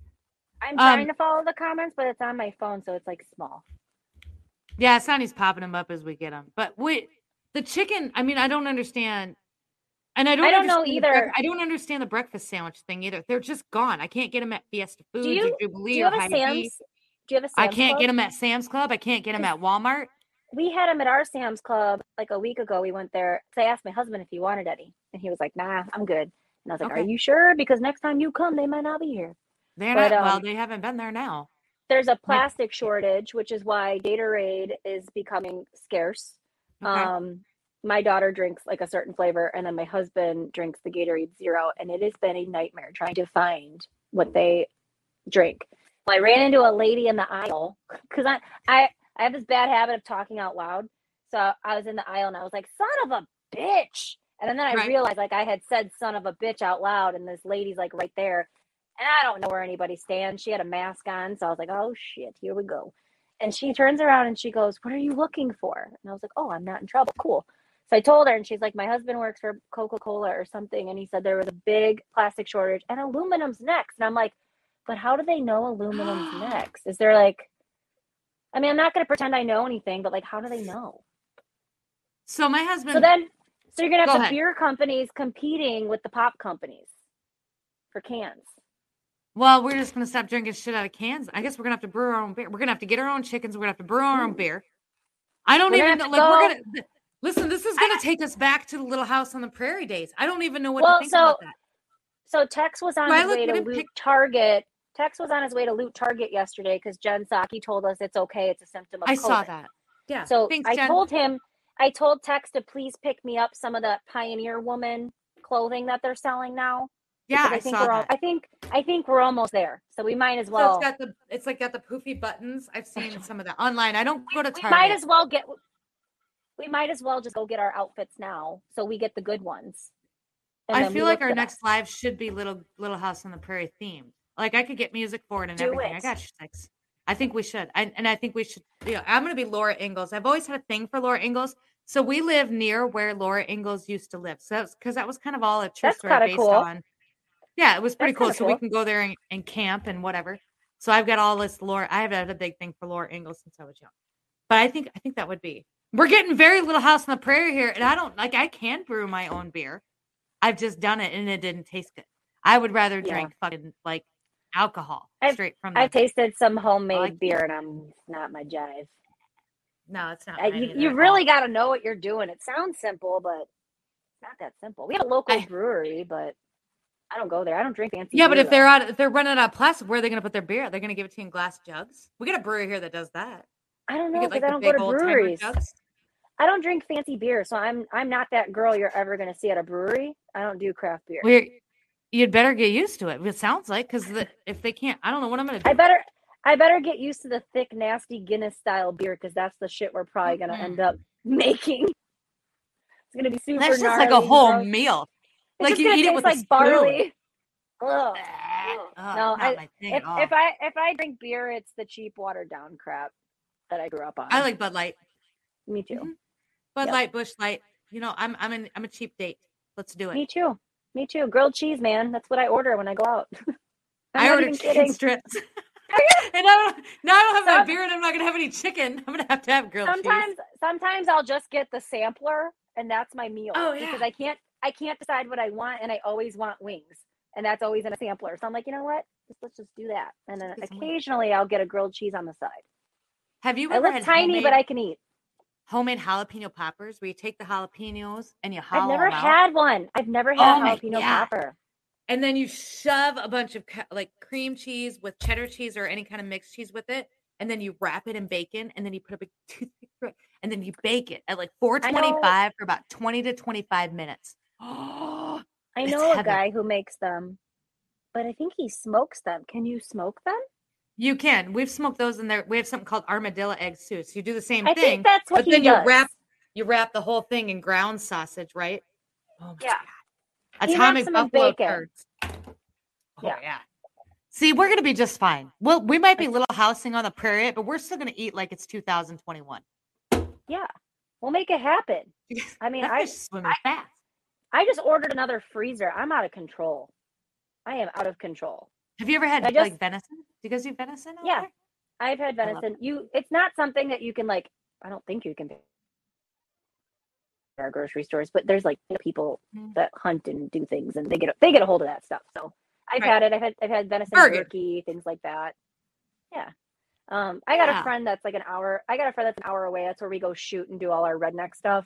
I'm Um, trying to follow the comments, but it's on my phone, so it's like small. Yeah, Sonny's popping them up as we get them. But wait, the chicken. I mean, I don't understand. And I don't. I don't know understand the brec- either. I don't understand the breakfast sandwich thing either. They're just gone. I can't get them at Fiesta Foods you- or Jubilee Do you or a Sam's? Do you have a Sam's I can't Club? get them at Sam's Club. I can't get them at Walmart. We had them at our Sam's Club like a week ago. We went there. So I asked my husband if he wanted any, and he was like, "Nah, I'm good." And I was like, "Are you sure? Because next time you come, they might not be here." They're But, not. well, um, they haven't been there now. There's a plastic shortage, which is why Gatorade is becoming scarce. Okay. Um, my daughter drinks like a certain flavor, and then my husband drinks the Gatorade Zero, and it has been a nightmare trying to find what they drink. Well, I ran into a lady in the aisle because I, I I have this bad habit of talking out loud. So I was in the aisle and I was like, "Son of a bitch!" And then I Right. realized like I had said "son of a bitch" out loud, and this lady's like right there, and I don't know where anybody stands. She had a mask on, so I was like, "Oh shit, here we go." And she turns around and she goes, "What are you looking for?" And I was like, "Oh, I'm not in trouble. Cool." So I told her, and she's like, "My husband works for Coca Cola or something," and he said there was a big plastic shortage and aluminum's next. And I'm like, "But how do they know aluminum's next? Is there like?" I mean, I'm not going to pretend I know anything, but like, how do they know? so my husband. So then, so you're going to Go have the ahead. beer companies competing with the pop companies for cans. well, we're just gonna stop drinking shit out of cans. I guess we're gonna have to brew our own beer. We're gonna have to get our own chickens. We're gonna have to brew our own mm-hmm. beer. I don't We're even know. Like to we're gonna th- listen. This is gonna take us back to the Little House on the Prairie days. I don't even know what Well, to think so about that. So Tex was on Do his way to loot pic- Target. Tex was on his way to loot Target yesterday because Jen Psaki told us it's okay. It's a symptom of I saw that. Yeah. So Thanks, I Jen. told him, I told Tex to please pick me up some of the Pioneer Woman clothing that they're selling now. yeah, I, I think saw we're all, that. I think I think we're almost there. So we might as So well. it's got the it's like got the poofy buttons. I've seen some of that online. I don't go to we Target. might as well get. We might as well just go get our outfits now, so we get the good ones. I feel like our next live should be little Little House on the Prairie themed. Like I could get music for it and Do everything. I got you six. I think we should. I, and I think we should. You know, I'm gonna be Laura Ingalls. I've always had a thing for Laura Ingalls. So we live near where Laura Ingalls used to live. So because that was kind of all a true That's story based cool. on. Yeah, it was pretty That's cool. kinda So we can go there and, and camp and whatever. So I've got all this Laura. I have had a big thing for Laura Ingalls since I was young. But I think I think that would be. We're getting very little house on the prairie here, and I don't like. I can brew my own beer. I've just done it, and it didn't taste good. I would rather Yeah. drink fucking like alcohol I've- straight from. I've tasted some homemade like- beer, and I'm not my jive. no, it's not. I, you, you really got to know what you're doing. It sounds simple, but not that simple. We have a local I- brewery, but I don't go there. I don't drink fancy. Yeah, but beer, if they're out, if they're running out of plastic, where are they going to put their beer? They're going to give it to you in glass jugs. We got a brewery here that does that. I don't know get because like I don't go to breweries. jugs. I don't drink fancy beer, so I'm I'm not that girl you're ever gonna see at a brewery. I don't do craft beer. Well, you'd better get used to it. It sounds like because the, if they can't, I don't know what I'm gonna do. I better I better get used to the thick, nasty Guinness style beer because that's the shit we're probably gonna end up making. It's gonna be super. That's just like a whole gross. meal. It's like you eat it with like barley. Ugh. Ah, ugh, No, I- If if I if I drink beer, it's the cheap watered down crap that I grew up on. I like Bud Light, Me too. Mhm. Bud Yep. Light, Busch Light. You know, I'm I'm an, I'm a cheap date. Let's do it. Me too. Me too. Grilled cheese, man. That's what I order when I go out. I order I not ordered even chicken kidding. strips. and now, now I don't have my Some- beer, and I'm not gonna have any chicken. I'm gonna have to have grilled cheese. Sometimes sometimes I'll just get the sampler and that's my meal. Oh, yeah. Because. I can't I can't decide what I want and I always want wings. And that's always in a sampler. So I'm like, you know what? Just, let's just do that. And then get some wings. occasionally I'll get a grilled cheese on the side. Have you I ever look had tiny, homemade, but I can eat. Homemade jalapeno poppers where you take the jalapenos and you hollow I've never had one. I've never Oh had my jalapeno God. popper. and then you shove a bunch of like cream cheese with cheddar cheese or any kind of mixed cheese with it, and then you wrap it in bacon, and then you put a big toothpick through it, and then you bake it at like 425 for about 20 to 25 minutes. Oh, I know a heaven. guy who makes them, but I think he smokes them. Can you smoke them? You can. We've smoked those in there. We have something called armadillo eggs too. So you do the same I thing, that's what but he then does. you wrap you wrap the whole thing in ground sausage, right? Oh my Yeah. god. Atomic buffalo bacon. turds. Oh Yeah. yeah. See, we're gonna be just fine. Well, we might be little housing on the prairie, but we're still gonna eat like it's 2021. Yeah. We'll make it happen. I mean, I is fast. I just ordered another freezer. I'm out of control. I am out of control. Have you ever had I like venison? Do you guys do venison? Yeah. there? I've had venison. You it's not something that you can like I don't think you can at our grocery stores, but there's like people Mm. that hunt and do things and they get they get a hold of that stuff. So I've Right. had it. I've had I've had venison good. jerky, things like that. Yeah. Um, I got Yeah. a friend that's like an hour. I got a friend that's an hour away. That's where we go shoot and do all our redneck stuff.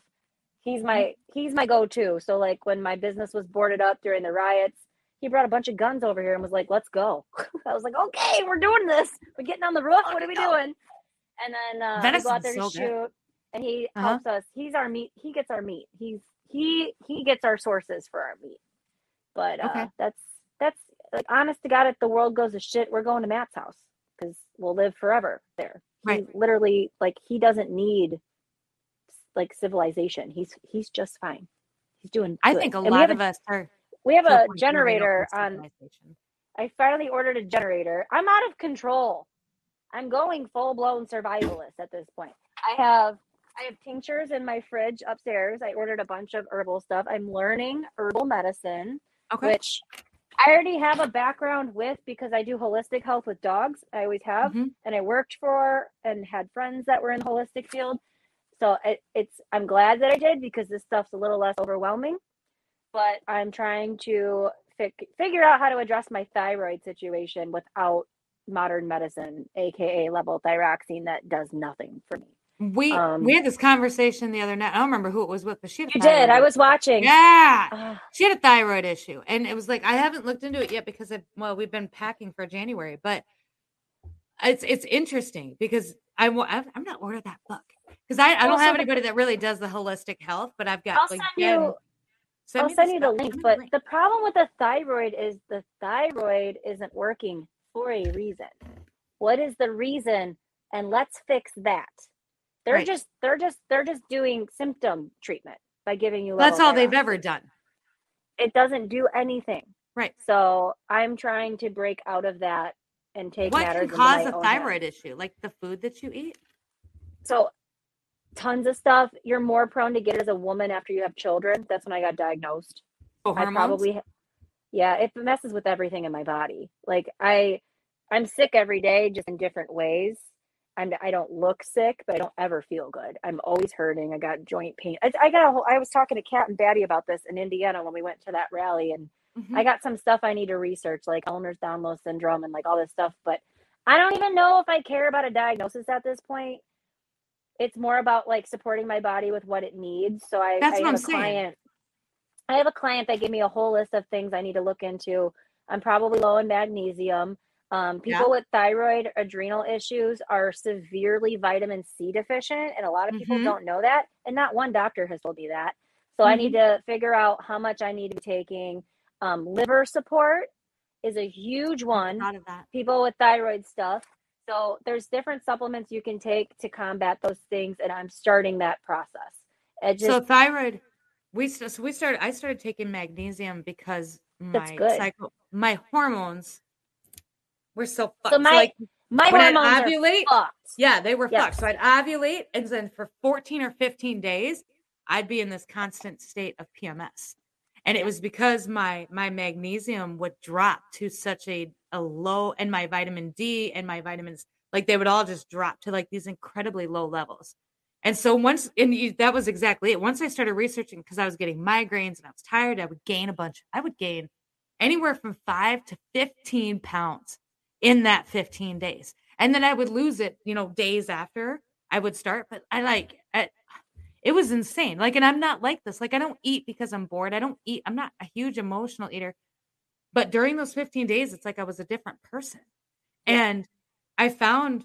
He's my Mm-hmm. he's my go-to. So like when my business was boarded up during the riots, he brought a bunch of guns over here and was like, "Let's go." I was like, "Okay, we're doing this. We're getting on the roof. What are we go. doing?" And then uh, we go out Venison's there to good. shoot, and he Uh-huh. helps us. He's our meat. He gets our meat. He's he he gets our sources for our meat. But uh, Okay. that's that's like honest to God, if the world goes to shit, we're going to Matt's house because we'll live forever there. Right. He's literally like he doesn't need like civilization. He's he's just fine. He's doing. I good. think a And lot of us are. We have a a point where we don't generator on. I finally ordered a generator. I'm out of control. I'm going full blown survivalist at this point. I have I have tinctures in my fridge upstairs. I ordered a bunch of herbal stuff. I'm learning herbal medicine, Okay. which I already have a background with because I do holistic health with dogs. I always have, Mhm. and I worked for and had friends that were in the holistic field. So it, it's I'm glad that I did because this stuff's a little less overwhelming. But I'm trying to fig- figure out how to address my thyroid situation without modern medicine, aka levothyroxine, that does nothing for me. We Um, we had this conversation the other night. I don't remember who it was with, but she had a You did. I was watching. Yeah. Ugh. She had a thyroid issue. And it was like, I haven't looked into it yet because of, well, we've been packing for January, but it's it's interesting because I I've, I'm not ordered that book because I, I don't have the- anybody that really does the holistic health, but I've got I'll like send you. Send I'll send you the link. But the problem with the thyroid is the thyroid isn't working for a reason. What is the reason? And let's fix that. They're Right. just they're just they're just doing symptom treatment by giving you. that's all they've ever done. It doesn't do anything. Right. So I'm trying to break out of that and take What matters can cause a thyroid issue? Like the food that you eat? So tons of stuff. You're more prone to get it as a woman after you have children. That's when I got diagnosed. Oh, I hormones? probably yeah, it messes with everything in my body. Like I I'm sick every day just in different ways. I'm I don't look sick, but I don't ever feel good. I'm always hurting. I got joint pain. I, I got a whole I was talking to Kat and Batty about this in Indiana when we went to that rally and Mhm. I got some stuff I need to research, like Ehlers-Danlos syndrome and like all this stuff, but I don't even know if I care about a diagnosis at this point. It's more about like supporting my body with what it needs. So I, That's I what have I'm a saying. client. I have a client that gave me a whole list of things I need to look into. I'm probably low in magnesium. Um, Yeah. people with thyroid adrenal issues are severely vitamin C deficient, and a lot of people Mhm. don't know that. And not one doctor has told me that. So I need Mm-hmm. to figure out how much I need to be taking. Um, liver support is a huge one. Thought of that. People with thyroid stuff. So there's different supplements you can take to combat those things, and I'm starting that process. Just so thyroid, we so we started. I started taking magnesium because my cycle, my hormones were so fucked. so my like my I'd hormones ovulate, are fucked. yeah, they were Yes. fucked. So I'd ovulate, and then for 14 or 15 days, I'd be in this constant state of PMS. And it was because my my magnesium would drop to such a, a low and my vitamin D and my vitamins like they would all just drop to like these incredibly low levels. And so once and you, that was exactly it. Once I started researching because I was getting migraines and I was tired, I would gain a bunch. I would gain anywhere from 5 to 15 pounds in that 15 days. And then I would lose it, you know, days after I would start, but I like I, it was insane. Like, and I'm not like this. Like, I don't eat because I'm bored. I don't eat. I'm not a huge emotional eater. But during those 15 days, it's like I was a different person. And I found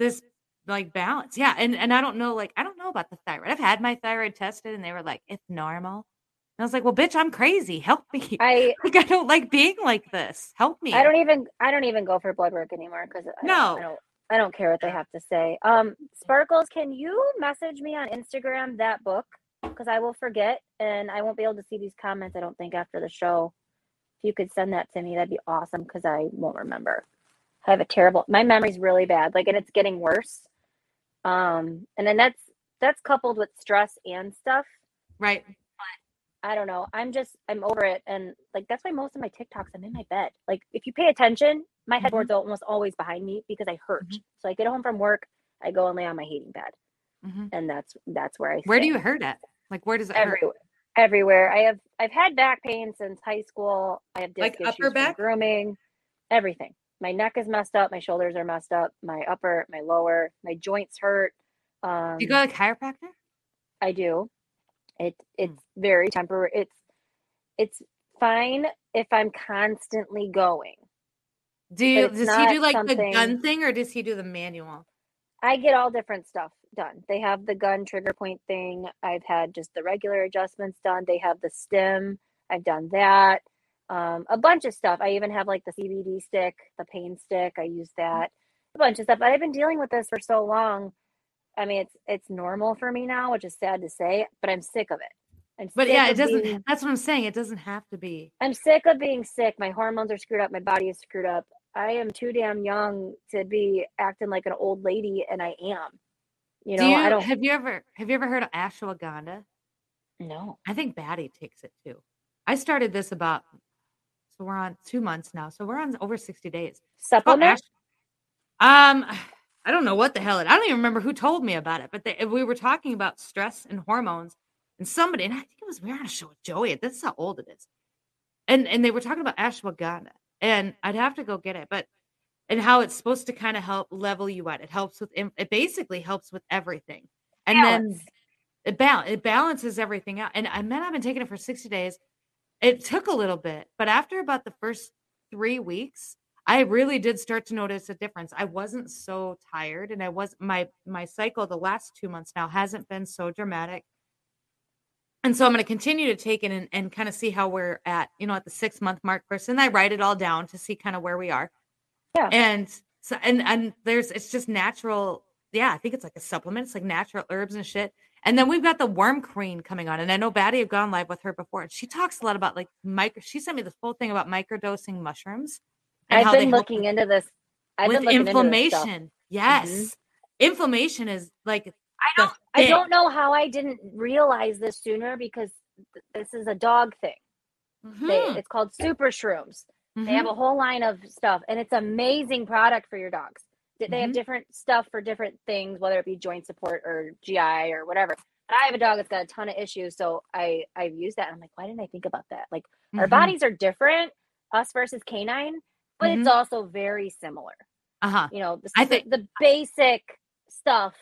this like balance. Yeah. And and I don't know, like, I don't know about the thyroid. I've had my thyroid tested and they were like, it's normal. And I was like, well, bitch, I'm crazy. Help me. I like, I don't like being like this. Help me. I don't even I don't even go for blood work anymore because I, No. I don't I don't care what they have to say. Um, Sparkles, can you message me on Instagram that book because I will forget and I won't be able to see these comments. I don't think after the show. If you could send that to me, that'd be awesome because I won't remember. I have a terrible. My memory's really bad. Like, and it's getting worse. Um, and then that's that's coupled with stress and stuff. Right. I don't know. I'm just I'm over it, and like that's why most of my TikToks I'm in my bed. Like if you pay attention, my Mhm. headboard's almost always behind me because I hurt. Mhm. So I get home from work, I go and lay on my heating pad, Mhm. and that's that's where I. Where do you hurt at? Like, where does it hurt? Everywhere. I have I've had back pain since high school. I have disc Like issues upper back? grooming. Everything. My neck is messed up. My shoulders are messed up. My upper, my lower, my joints hurt. Um, you go to a chiropractor? I do. It Hmm. it's very temporary. It's it's fine if I'm constantly going. Do you does he do like the gun thing or does he do the manual? I get all different stuff done. They have the gun trigger point thing. I've had just the regular adjustments done. They have the stem. I've done that. Um, a bunch of stuff. I even have like the CBD stick, the pain stick. I use that. A bunch of stuff. But I've been dealing with this for so long. I mean, it's it's normal for me now, which is sad to say, but I'm sick of it. I'm But yeah, it doesn't being- that's what I'm saying. It doesn't have to be. I'm sick of being sick. My hormones are screwed up. My body is screwed up. I am too damn young to be acting like an old lady, and I am. You know, do you I don't have you ever have you ever heard of ashwagandha? No. I think Batty takes it too. I started this about so we're on two months now. So we're on over 60 days. Supplement? um I don't know what the hell it. I don't even remember who told me about it, but they, we were talking about stress and hormones, and somebody, and I think it was we were on a show with Joey. This is how old it is, and and they were talking about ashwagandha, and I'd have to go get it, but and how it's supposed to kind of help level you out. It helps with it basically helps with everything, and then it balance it balances everything out. And I mean, I've been taking it for sixty days. It took a little bit, but after about the first three weeks, I really did start to notice a difference. I wasn't so tired, and I was my my cycle the last two months now hasn't been so dramatic. And so I'm going to continue to take it and, and kind of see how we're at, you know, at the six month mark first. And I write it all down to see kind of where we are. Yeah. And so and and there's it's just natural. Yeah, I think it's like a supplement. It's like natural herbs and shit. And then we've got the worm queen coming on. And I know Batty have gone live with her before. And she talks a lot about like micro she sent me this whole thing about microdosing mushrooms. I've they been looking into this. I've with been looking into this stuff. inflammation. Yes. Inflammation is like I don't. I don't know how I didn't realize this sooner because th- this is a dog thing. They, Mhm, it's called Super Shrooms. They mhm. have a whole line of stuff, and it's amazing product for your dogs. They they have different stuff for different things, whether it be joint support or GI or whatever. I have a dog that's got a ton of issues, so I I've used that. And I'm like, why didn't I think about that? Like our Mhm. bodies are different, us versus canine, but it's Mhm. also very similar. Uh-huh. You know, the, I think- the basic stuff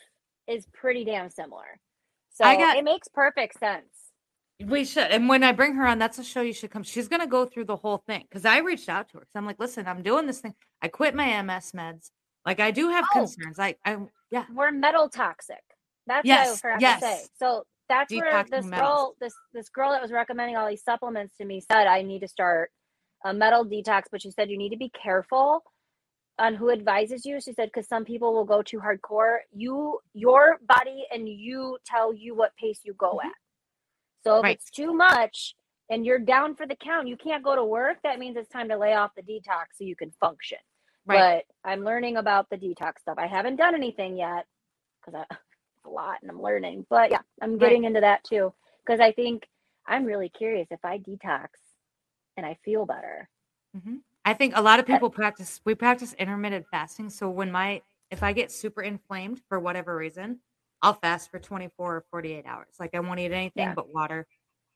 is pretty damn similar. So I got- it makes perfect sense. We should. And when I bring her on, that's a show you should come. She's going to go through the whole thing because I reached out to her. So I'm like, listen, I'm doing this thing. I quit my MS meds. Like, I do have Oh. concerns. I, I, yeah. We're metal toxic. That's Yes, what I forgot yes. to say. So that's where this metals. girl, this this girl that was recommending all these supplements to me said I need to start a metal detox, but she said you need to be careful on who advises you. She said because some people will go too hardcore. You, your body, and you tell you what pace you go Mhm. at. So if Right. it's too much and you're down for the count, you can't go to work. That means it's time to lay off the detox so you can function. Right. But I'm learning about the detox stuff. I haven't done anything yet because I a lot and I'm learning. But yeah, I'm getting into that too because I think I'm really curious if I detox and I feel better. Mhm. I think a lot of people practice, we practice intermittent fasting. So when my, if I get super inflamed for whatever reason, I'll fast for 24 or 48 hours. Like I won't eat anything Yeah. but water,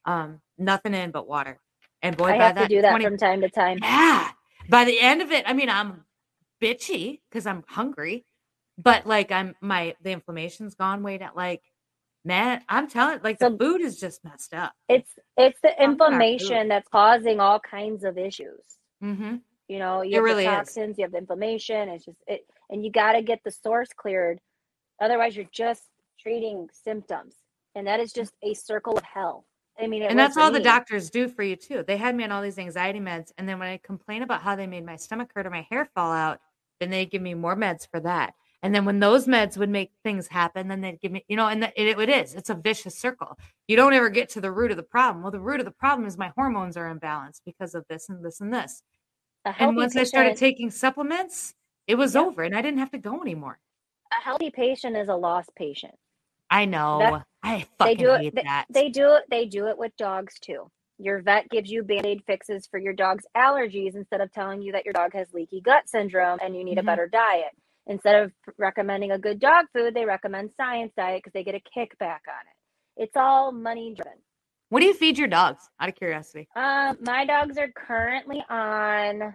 um, nothing in but water. And boy, I by have to do that 20 from time to time. Yeah. By the end of it, I mean, I'm bitchy because I'm hungry, but like I'm my the inflammation's gone way down. Like, man, I'm telling like the So- food is just messed up. It's it's the inflammation that's causing all kinds of issues. Mm-hmm. You know, you It have really the is. toxins, you have the inflammation. It's just it, and you got to get the source cleared. Otherwise, you're just treating symptoms, and that is just a circle of hell. I mean, it And that's all the doctors do for you too. They had me on all these anxiety meds, and then when I complain about how they made my stomach hurt or my hair fall out, then they give me more meds for that. And then when those meds would make things happen, then they'd give me, you know, and the, it, it is. It's a vicious circle. You don't ever get to the root of the problem. Well, the root of the problem is my hormones are imbalanced because of this and this and this. And once I started taking supplements, it was Yeah. over, and I didn't have to go anymore. a healthy patient is a lost patient. I know. I They fucking do it. hate They, that. they do it. They do it with dogs too. Your vet gives you band-aid fixes for your dog's allergies instead of telling you that your dog has leaky gut syndrome and you need Mhm. a better diet. Instead of recommending a good dog food, they recommend science diet because they get a kickback on it. It's all money driven. what do you feed your dogs? Out of curiosity. Um, my dogs are currently on,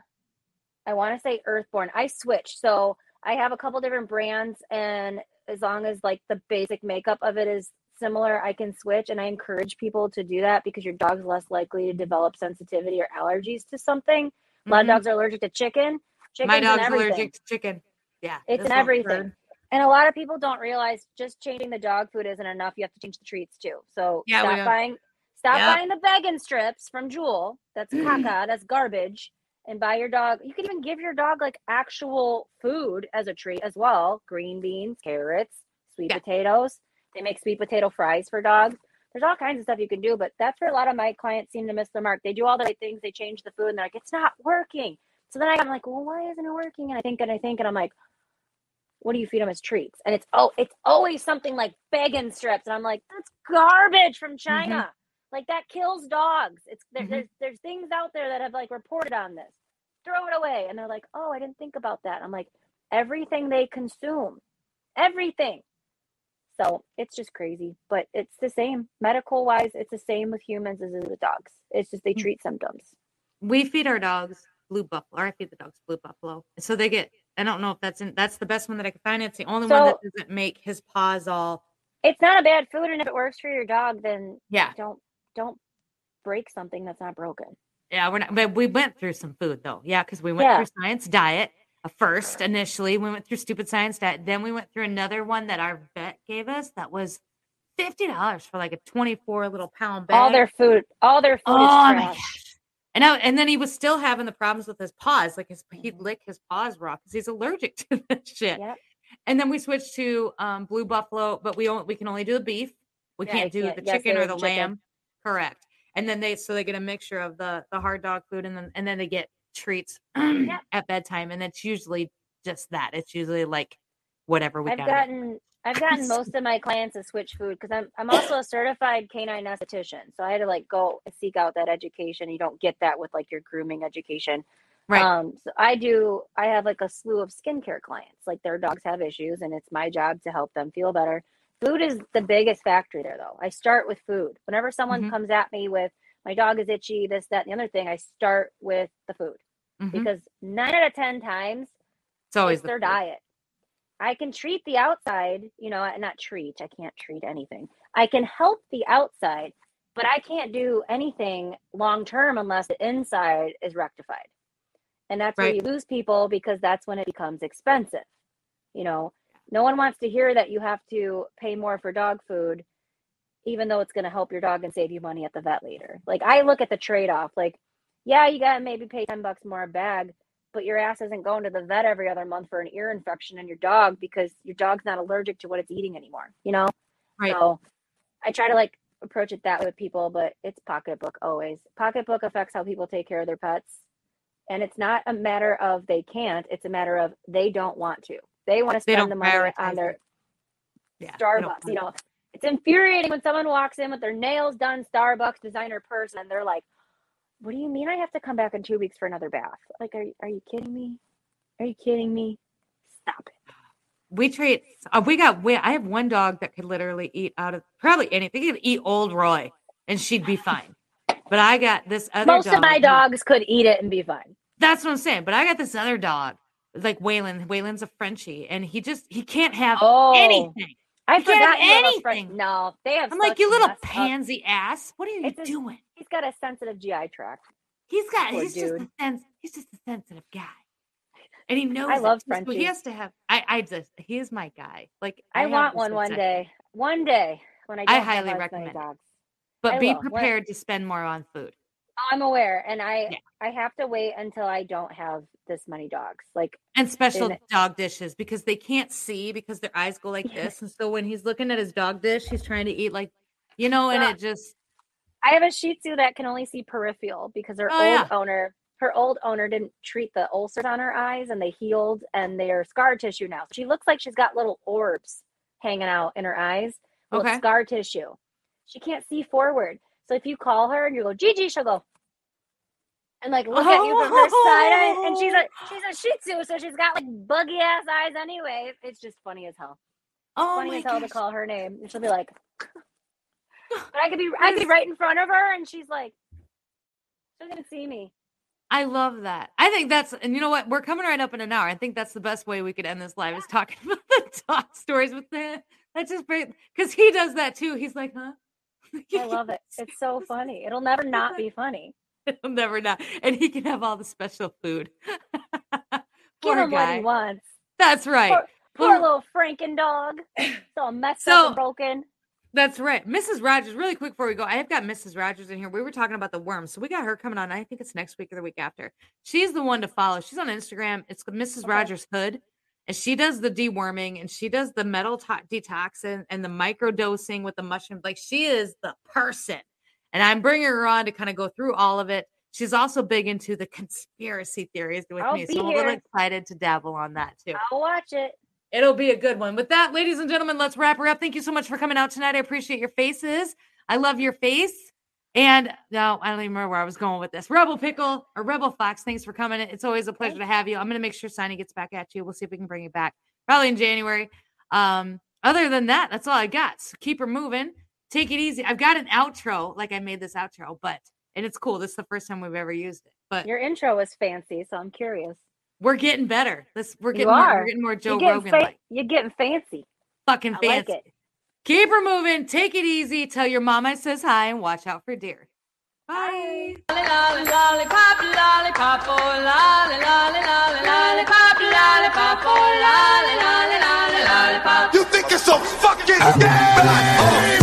I want to say Earthborn. I switched, so I have a couple different brands, and as long as like the basic makeup of it is similar, I can switch. And I encourage people to do that because your dog's less likely to develop sensitivity or allergies to something. A lot of Mhm. dogs are allergic to chicken. Chicken's My dog's allergic to chicken. Yeah. It's in everything. And a lot of people don't realize just changing the dog food isn't enough. You have to change the treats too. So Yeah, stop buying stop Yep. buying the bacon strips from Jewel. That's caca, that's garbage. And buy your dog. You can even give your dog like actual food as a treat as well. Green beans, carrots, sweet Yeah. potatoes. They make sweet potato fries for dogs. There's all kinds of stuff you can do, but that's where a lot of my clients seem to miss the mark. They do all the right things, they change the food, and they're like, it's not working. So then I'm like, well, why isn't it working? And I think and I think, and I'm like, what do you feed them as treats? And it's oh, it's always something like bacon strips, and I'm like, that's garbage from mm-hmm. China. Like that kills dogs. It's there, Mhm. there's there's things out there that have like reported on this. Throw it away, and they're like, oh, I didn't think about that. I'm like, everything they consume, everything. So it's just crazy, but it's the same medical wise. It's the same with humans as with dogs. It's just they Mm. treat symptoms. We feed our dogs blue buffalo, or I feed the dogs blue buffalo. So they get, I don't know if that's in, that's the best one that I can find. It's the only one that doesn't make his paws all, It's not a bad food, and if it works for your dog, then yeah. don't don't break something that's not broken. Yeah. We're not, but we went through some food though. Yeah. Cause we went Yeah. through science diet first initially. We went through stupid science diet. Then we went through another one that our vet gave us that was $50 for like a 24 little pound bag. All their food, all their food Oh is my gosh. And I, and then he was still having the problems with his paws. Like his he'd Mhm. lick his paws raw because he's allergic to this shit. Yep. And then we switched to um, blue buffalo, but we only we can only do the beef. We Yeah, can't do can't- the chicken there or the chicken. lamb. Correct. And then they so they get a mixture of the the hard dog food and then and then they get treats at bedtime. And it's usually just that. It's usually like whatever we I've got. gotten I've gotten most of my clients to switch food because I'm I'm also a certified canine esthetician. So I had to like go seek out that education. You don't get that with like your grooming education. right. Um, so I do I have like a slew of skincare clients. Like their dogs have issues and it's my job to help them feel better. Food is the biggest factor there though. I start with food. Whenever someone Mhm. comes at me with my dog is itchy, this, that, and the other thing, I start with the food. Mhm. Because nine out of ten times it's always it's the their food. diet. I can treat the outside, you know, not treat. I can't treat anything. I can help the outside. but I can't do anything long term unless the inside is rectified. And that's where you lose people because that's when it becomes expensive. You know, no one wants to hear that you have to pay more for dog food, even though it's going to help your dog and save you money at the vet later. Like, I look at the trade off. Like, yeah, you got to maybe pay 10 bucks more a bag, but your ass isn't going to the vet every other month for an ear infection in your dog because your dog's not allergic to what it's eating anymore, you know? Right. So I try to like approach it that way with people, but it's pocketbook always. Pocketbook affects how people take care of their pets. And it's not a matter of they can't, it's a matter of they don't want to. They want to spend the money on their. Yeah. Starbucks. You know, it's infuriating when someone walks in with their nails done, Starbucks designer person, and they're like, "What do you mean I have to come back in two weeks for another bath? Like, are you- are you kidding me? Are you kidding me? Stop it." we treat uh, we got we, i have one dog that could literally eat out of probably anything could eat Ol' Roy and she'd be fine but i got this other dog. Most of my who- dogs could eat it and be fine. that's what i'm saying but i got this other dog like waylon waylon's a frenchie and he just he can't have Oh, anything I have forgot you have a friend- anything. No, they have. i'm like you little messed up- pansy ass what are you It's a- doing He's got a sensitive GI tract. he's got poor he's just a dude. sens- he's just a sensitive guy and he knows I love So he has to have i i just he is my guy like I, have want one one day. One day when I I highly recommend dogs. but I be will. Prepared to spend more on food I'm aware, and I Yeah. I have to wait until I don't have this many dogs. Like and special And- dog dishes because they can't see because their eyes go like this and so when he's looking at his dog dish he's trying to eat like you know and Yeah. it just I have a Shih Tzu that can only see peripheral because her Oh, old yeah. owner, her old owner didn't treat the ulcers on her eyes, and they healed, and they're scar tissue now. She looks like she's got little orbs hanging out in her eyes. Okay. scar tissue. She can't see forward. So if you call her and you go, Gigi, she'll go. And like look at you from her side and she's a oh. she's a Shih Tzu, so she's got like buggy ass eyes anyway. It's just funny as hell. oh funny as hell to call her name, and she'll be like, "But I could be, I could be right in front of her, and she's like, she's gonna see me." i love that i think that's and you know what we're coming right up in an hour i think that's the best way we could end this live is talking about the dog stories with him that's just great because he does that too he's like huh I love it. It's so funny. It'll never not be funny. It'll never not. and he can have all the special food Give Poor him what guy. he wants. that's right Poor, poor Well- little Franken dog. It's all messed So- up and broken. That's right. Mrs. Rogers, really quick before we go, I have got Mrs. Rogers in here. We were talking about the worms. So we got her coming on. I think it's next week or the week after. She's the one to follow. She's on Instagram. It's Mrs. Okay. Rogers Hood. And she does the deworming and she does the metal to- detoxin and the micro dosing with the mushroom. Like she is the person. And I'm bringing her on to kind of go through all of it. She's also big into the conspiracy theories with I'll me. So I'm a little excited to dabble on that too. I'll watch it. It'll be a good one. With that, ladies and gentlemen, let's wrap her up. Thank you so much for coming out tonight. I appreciate your faces. I love your face. And no, I don't even remember where I was going with this. Rebel Pickle or Rebel Fox, thanks for coming. It's always a pleasure to have you. I'm going to make sure Sonny gets back at you. We'll see if we can bring you back probably in January. Um, other than that, that's all I got. So keep her moving. Take it easy. I've got an outro, like I made this outro, but and it's cool. This is the first time we've ever used it, but Your intro was fancy, so I'm curious. we're getting better. This we're getting more, are. we're getting more Joe you're getting Rogan fa- like You're getting fancy. fucking fancy. like. Keep her moving. Take it easy. Tell your mom I says hi and watch out for deer. Bye. You think it's so fucking bad?